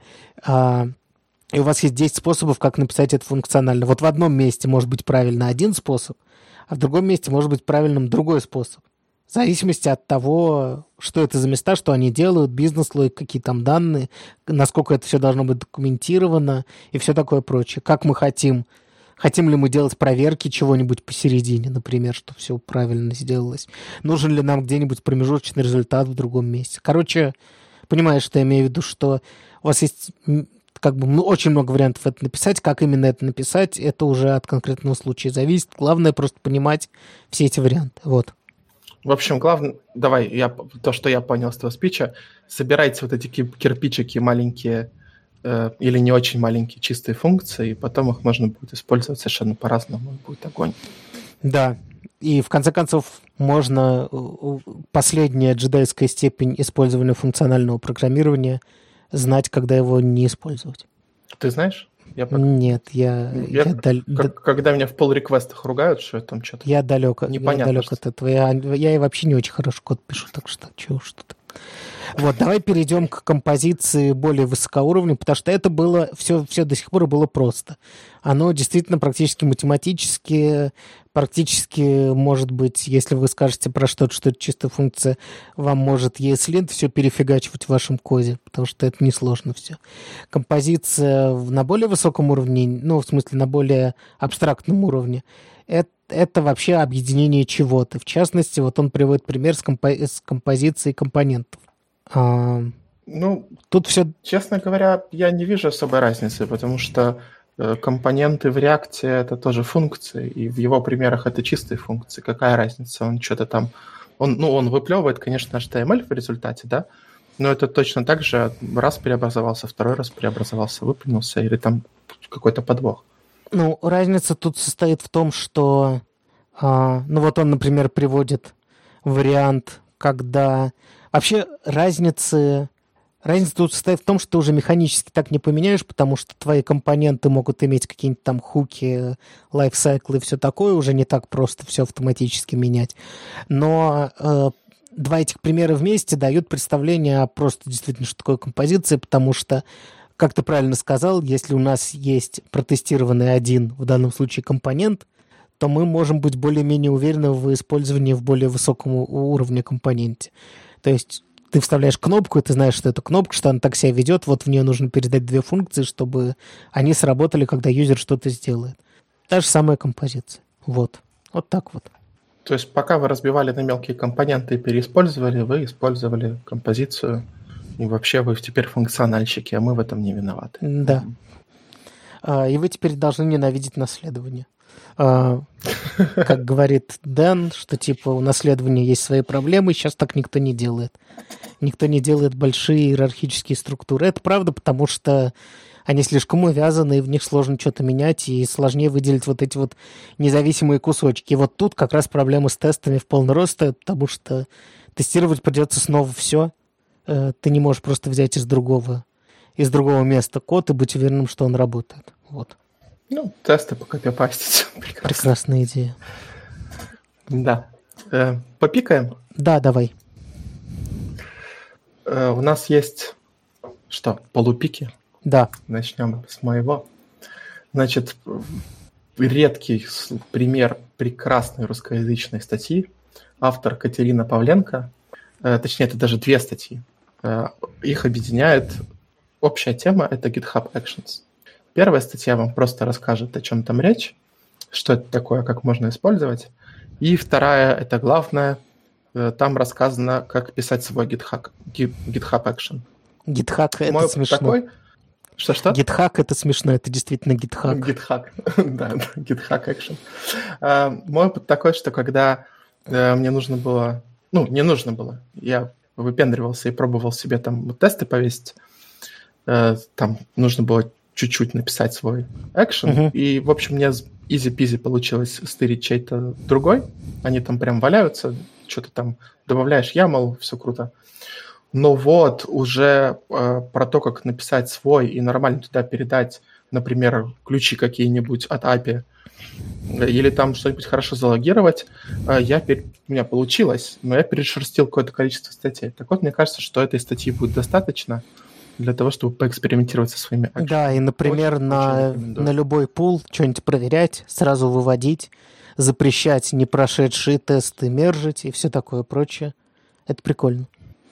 И у вас есть 10 способов, как написать это функционально. Вот в одном месте может быть правильно один способ, а в другом месте может быть правильным другой способ. В зависимости от того, что это за места, что они делают, бизнес-логика, какие там данные, насколько это все должно быть документировано и все такое прочее. Как мы хотим, хотим ли мы делать проверки чего-нибудь посередине, например, что все правильно сделалось. Нужен ли нам где-нибудь промежуточный результат в другом месте. Короче, понимаешь, что я имею в виду, что у вас есть как бы очень много вариантов это написать. Как именно это написать, это уже от конкретного случая зависит. Главное просто понимать все эти варианты. Вот. В общем, главное, давай, я, то, что я понял с твоего спича, собирайте вот эти кирпичики маленькие э, или не очень маленькие чистые функции, и потом их можно будет использовать совершенно по-разному, будет огонь. Да, и в конце концов можно э, последняя джедайская степень использования функционального программирования – знать, когда его не использовать. Ты знаешь? Я пока... Нет, я... я, я дал... как, когда меня в пол реквестах ругают, что там что-то Я далек, Непонятно, я далек что... от этого. Я, я и вообще не очень хорошо код пишу, так что чего что-то. Вот, давай перейдем к композиции более высокоуровневой, потому что это было, все, все до сих пор было просто. Оно действительно практически математически, практически, может быть, если вы скажете про что-то, что это чистая функция, вам может ESLint все перефигачивать в вашем коде, потому что это несложно все. Композиция на более высоком уровне, ну, в смысле, на более абстрактном уровне, это это вообще объединение чего-то. В частности, вот он приводит пример с, компо- с композицией компонентов. А, ну, тут все... Честно говоря, я не вижу особой разницы, потому что компоненты в реакте это тоже функции, и в его примерах это чистые функции. Какая разница? Он что-то там... Он, ну, он выплевывает, конечно, HTML в результате, да, но это точно так же раз преобразовался, второй раз преобразовался, выплюнулся, или там какой-то подвох. Ну, разница тут состоит в том, что, а, ну вот он, например, приводит вариант, когда вообще разницы Разница тут состоит в том, что ты уже механически так не поменяешь, потому что твои компоненты могут иметь какие-нибудь там хуки, лайфсайклы и все такое, уже не так просто все автоматически менять. Но э, два этих примера вместе дают представление о просто действительно, что такое композиция, потому что как ты правильно сказал, если у нас есть протестированный один, в данном случае, компонент, то мы можем быть более-менее уверены в использовании в более высоком уровне компоненте. То есть ты вставляешь кнопку, и ты знаешь, что это кнопка, что она так себя ведет, вот в нее нужно передать две функции, чтобы они сработали, когда юзер что-то сделает. Та же самая композиция. Вот. Вот так вот. То есть пока вы разбивали на мелкие компоненты и переиспользовали, вы использовали композицию и вообще вы теперь функциональщики, а мы в этом не виноваты. Да. А, и вы теперь должны ненавидеть наследование. А, как говорит Дэн, что типа у наследования есть свои проблемы, сейчас так никто не делает. Никто не делает большие иерархические структуры. Это правда, потому что они слишком увязаны, и в них сложно что-то менять, и сложнее выделить вот эти вот независимые кусочки. И вот тут как раз проблема с тестами в полный рост, потому что тестировать придется снова все, Э, ты не можешь просто взять из другого, из другого места код и быть уверенным, что он работает. Вот. Ну, тесты по копипастить. Прекрасно. [laughs] Прекрасная идея. Да. Э, попикаем? Да, давай. Э, у нас есть что, полупики? Да. Начнем с моего. Значит, редкий пример прекрасной русскоязычной статьи. Автор Катерина Павленко. Э, точнее, это даже две статьи. Э, их объединяет общая тема – это GitHub Actions. Первая статья вам просто расскажет, о чем там речь, что это такое, как можно использовать. И вторая – это главное, э, там рассказано, как писать свой GitHub, GitHub Action. GitHub – это Мой смешно. Такой, что-что? GitHub — это смешно, это действительно GitHub. [laughs] GitHub, да, GitHub Action. Э, мой опыт такой, что когда мне нужно было, ну, не нужно было, я выпендривался и пробовал себе там тесты повесить. Э, там нужно было чуть-чуть написать свой экшен. Uh-huh. И, в общем, мне изи-пизи получилось стырить чей-то другой. Они там прям валяются, что-то там добавляешь YAML, все круто. Но вот уже э, про то, как написать свой и нормально туда передать, например, ключи какие-нибудь от API, или там что-нибудь хорошо залогировать, э, я пер... у меня получилось, но я перешерстил какое-то количество статей. Так вот, мне кажется, что этой статьи будет достаточно для того, чтобы поэкспериментировать со своими акшенами. Да, и, например, очень, на, очень на любой пул что-нибудь проверять, сразу выводить, запрещать не прошедшие тесты, мержить и все такое прочее. Это прикольно.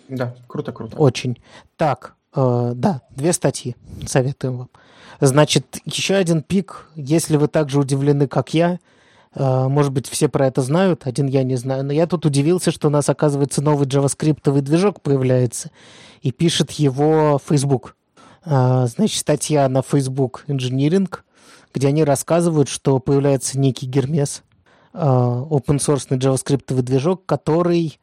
Да, круто-круто. Очень. Так, э, да, две статьи советуем вам. Значит, еще один пик, если вы так же удивлены, как я, э, может быть, все про это знают, один я не знаю, но я тут удивился, что у нас, оказывается, новый джаваскриптовый движок появляется, и пишет его Facebook. Э, значит, статья на Facebook Engineering, где они рассказывают, что появляется некий Гермес, э, open source JavaScript движок, который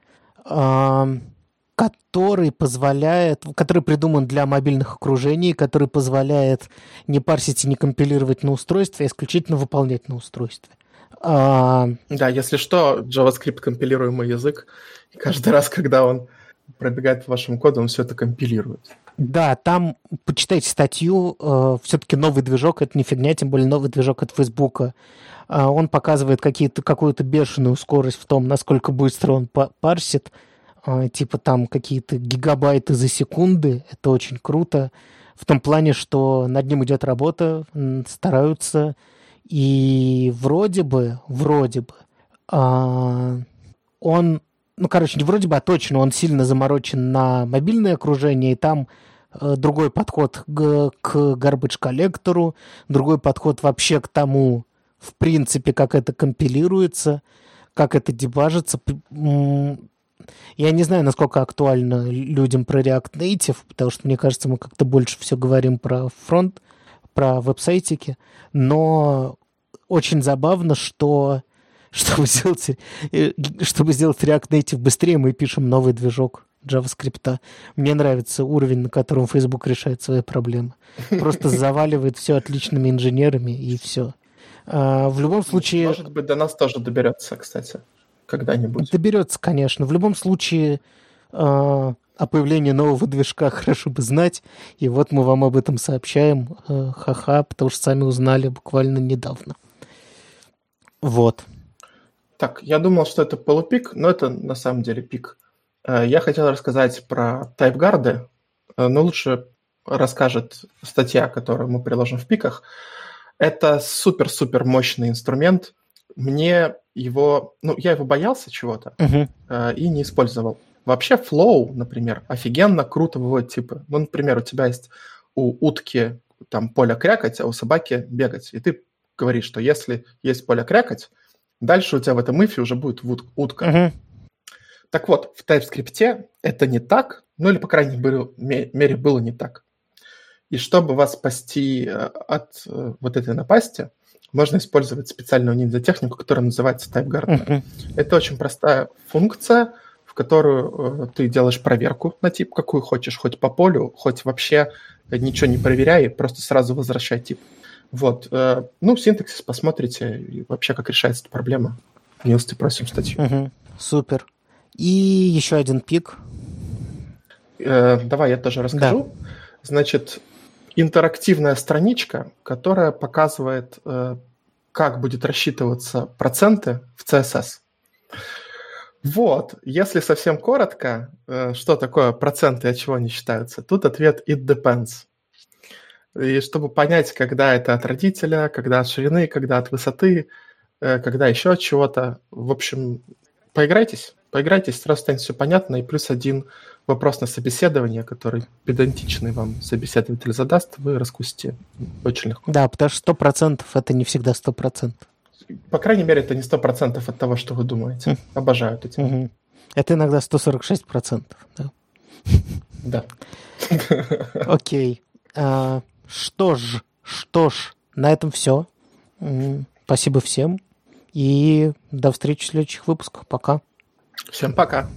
который позволяет, который придуман для мобильных окружений, который позволяет не парсить и не компилировать на устройстве, а исключительно выполнять на устройстве. А... Да, если что, JavaScript компилируемый язык, и каждый раз, когда он пробегает по вашему коду, он все это компилирует. Да, там почитайте статью, э, все-таки новый движок, это не фигня, тем более новый движок от Фейсбука. Э, он показывает какие-то, какую-то бешеную скорость в том, насколько быстро он парсит, а, типа там какие-то гигабайты за секунды. Это очень круто. В том плане, что над ним идет работа, стараются. И вроде бы, вроде бы, а, он, ну, короче, вроде бы, а точно он сильно заморочен на мобильное окружение, и там э, другой подход к, к garbage коллектору, другой подход вообще к тому, в принципе, как это компилируется, как это дебажится. Я не знаю, насколько актуально людям про React Native, потому что, мне кажется, мы как-то больше все говорим про фронт, про веб-сайтики, но очень забавно, что чтобы сделать, э, чтобы сделать React Native быстрее, мы пишем новый движок JavaScript. Мне нравится уровень, на котором Facebook решает свои проблемы. Просто [laughs] заваливает все отличными инженерами и все. А, в любом случае... Может быть, до нас тоже доберется, кстати, когда-нибудь. Доберется, конечно. В любом случае, а, о появлении нового движка [laughs] хорошо бы знать. И вот мы вам об этом сообщаем. А, ха-ха, потому что сами узнали буквально недавно. Вот. Так, я думал, что это полупик, но это на самом деле пик. Э, я хотел рассказать про тайпгарды, э, но лучше расскажет статья, которую мы приложим в пиках. Это супер-супер мощный инструмент. Мне его, ну, я его боялся чего-то uh-huh. и не использовал. Вообще Flow, например, офигенно круто выводит типы. Ну, например, у тебя есть у утки там поле крякать, а у собаки бегать. И ты говоришь, что если есть поле крякать, дальше у тебя в этом ифе уже будет утка. Uh-huh. Так вот, в TypeScript это не так, ну или, по крайней мере, было не так. И чтобы вас спасти э, от э, вот этой напасти, можно использовать специальную ниндзя-технику, которая называется TypeGuard. Uh-huh. Это очень простая функция, в которую э, ты делаешь проверку на тип, какую хочешь, хоть по полю, хоть вообще ничего не проверяй, просто сразу возвращай тип. Вот. Э, ну, синтаксис посмотрите, и вообще как решается эта проблема. Милости просим статью. Угу. Супер. И еще один пик. Э, давай я тоже расскажу. Да. Значит, интерактивная страничка, которая показывает, э, как будет рассчитываться проценты в CSS. Вот, если совсем коротко, что такое проценты и от чего они считаются, тут ответ it depends. И чтобы понять, когда это от родителя, когда от ширины, когда от высоты, э, когда еще от чего-то. В общем, поиграйтесь, поиграйтесь, сразу станет все понятно. И плюс один вопрос на собеседование, который педантичный вам собеседователь задаст, вы раскусите очень легко. Да, потому что сто процентов это не всегда сто процентов. По крайней мере, это не сто процентов от того, что вы думаете. Обожаю эту тему. Это иногда 146 процентов, да? Да. [laughs] Окей. Что ж, что ж, на этом все. Спасибо всем. И до встречи в следующих выпусках. Пока. Всем пока.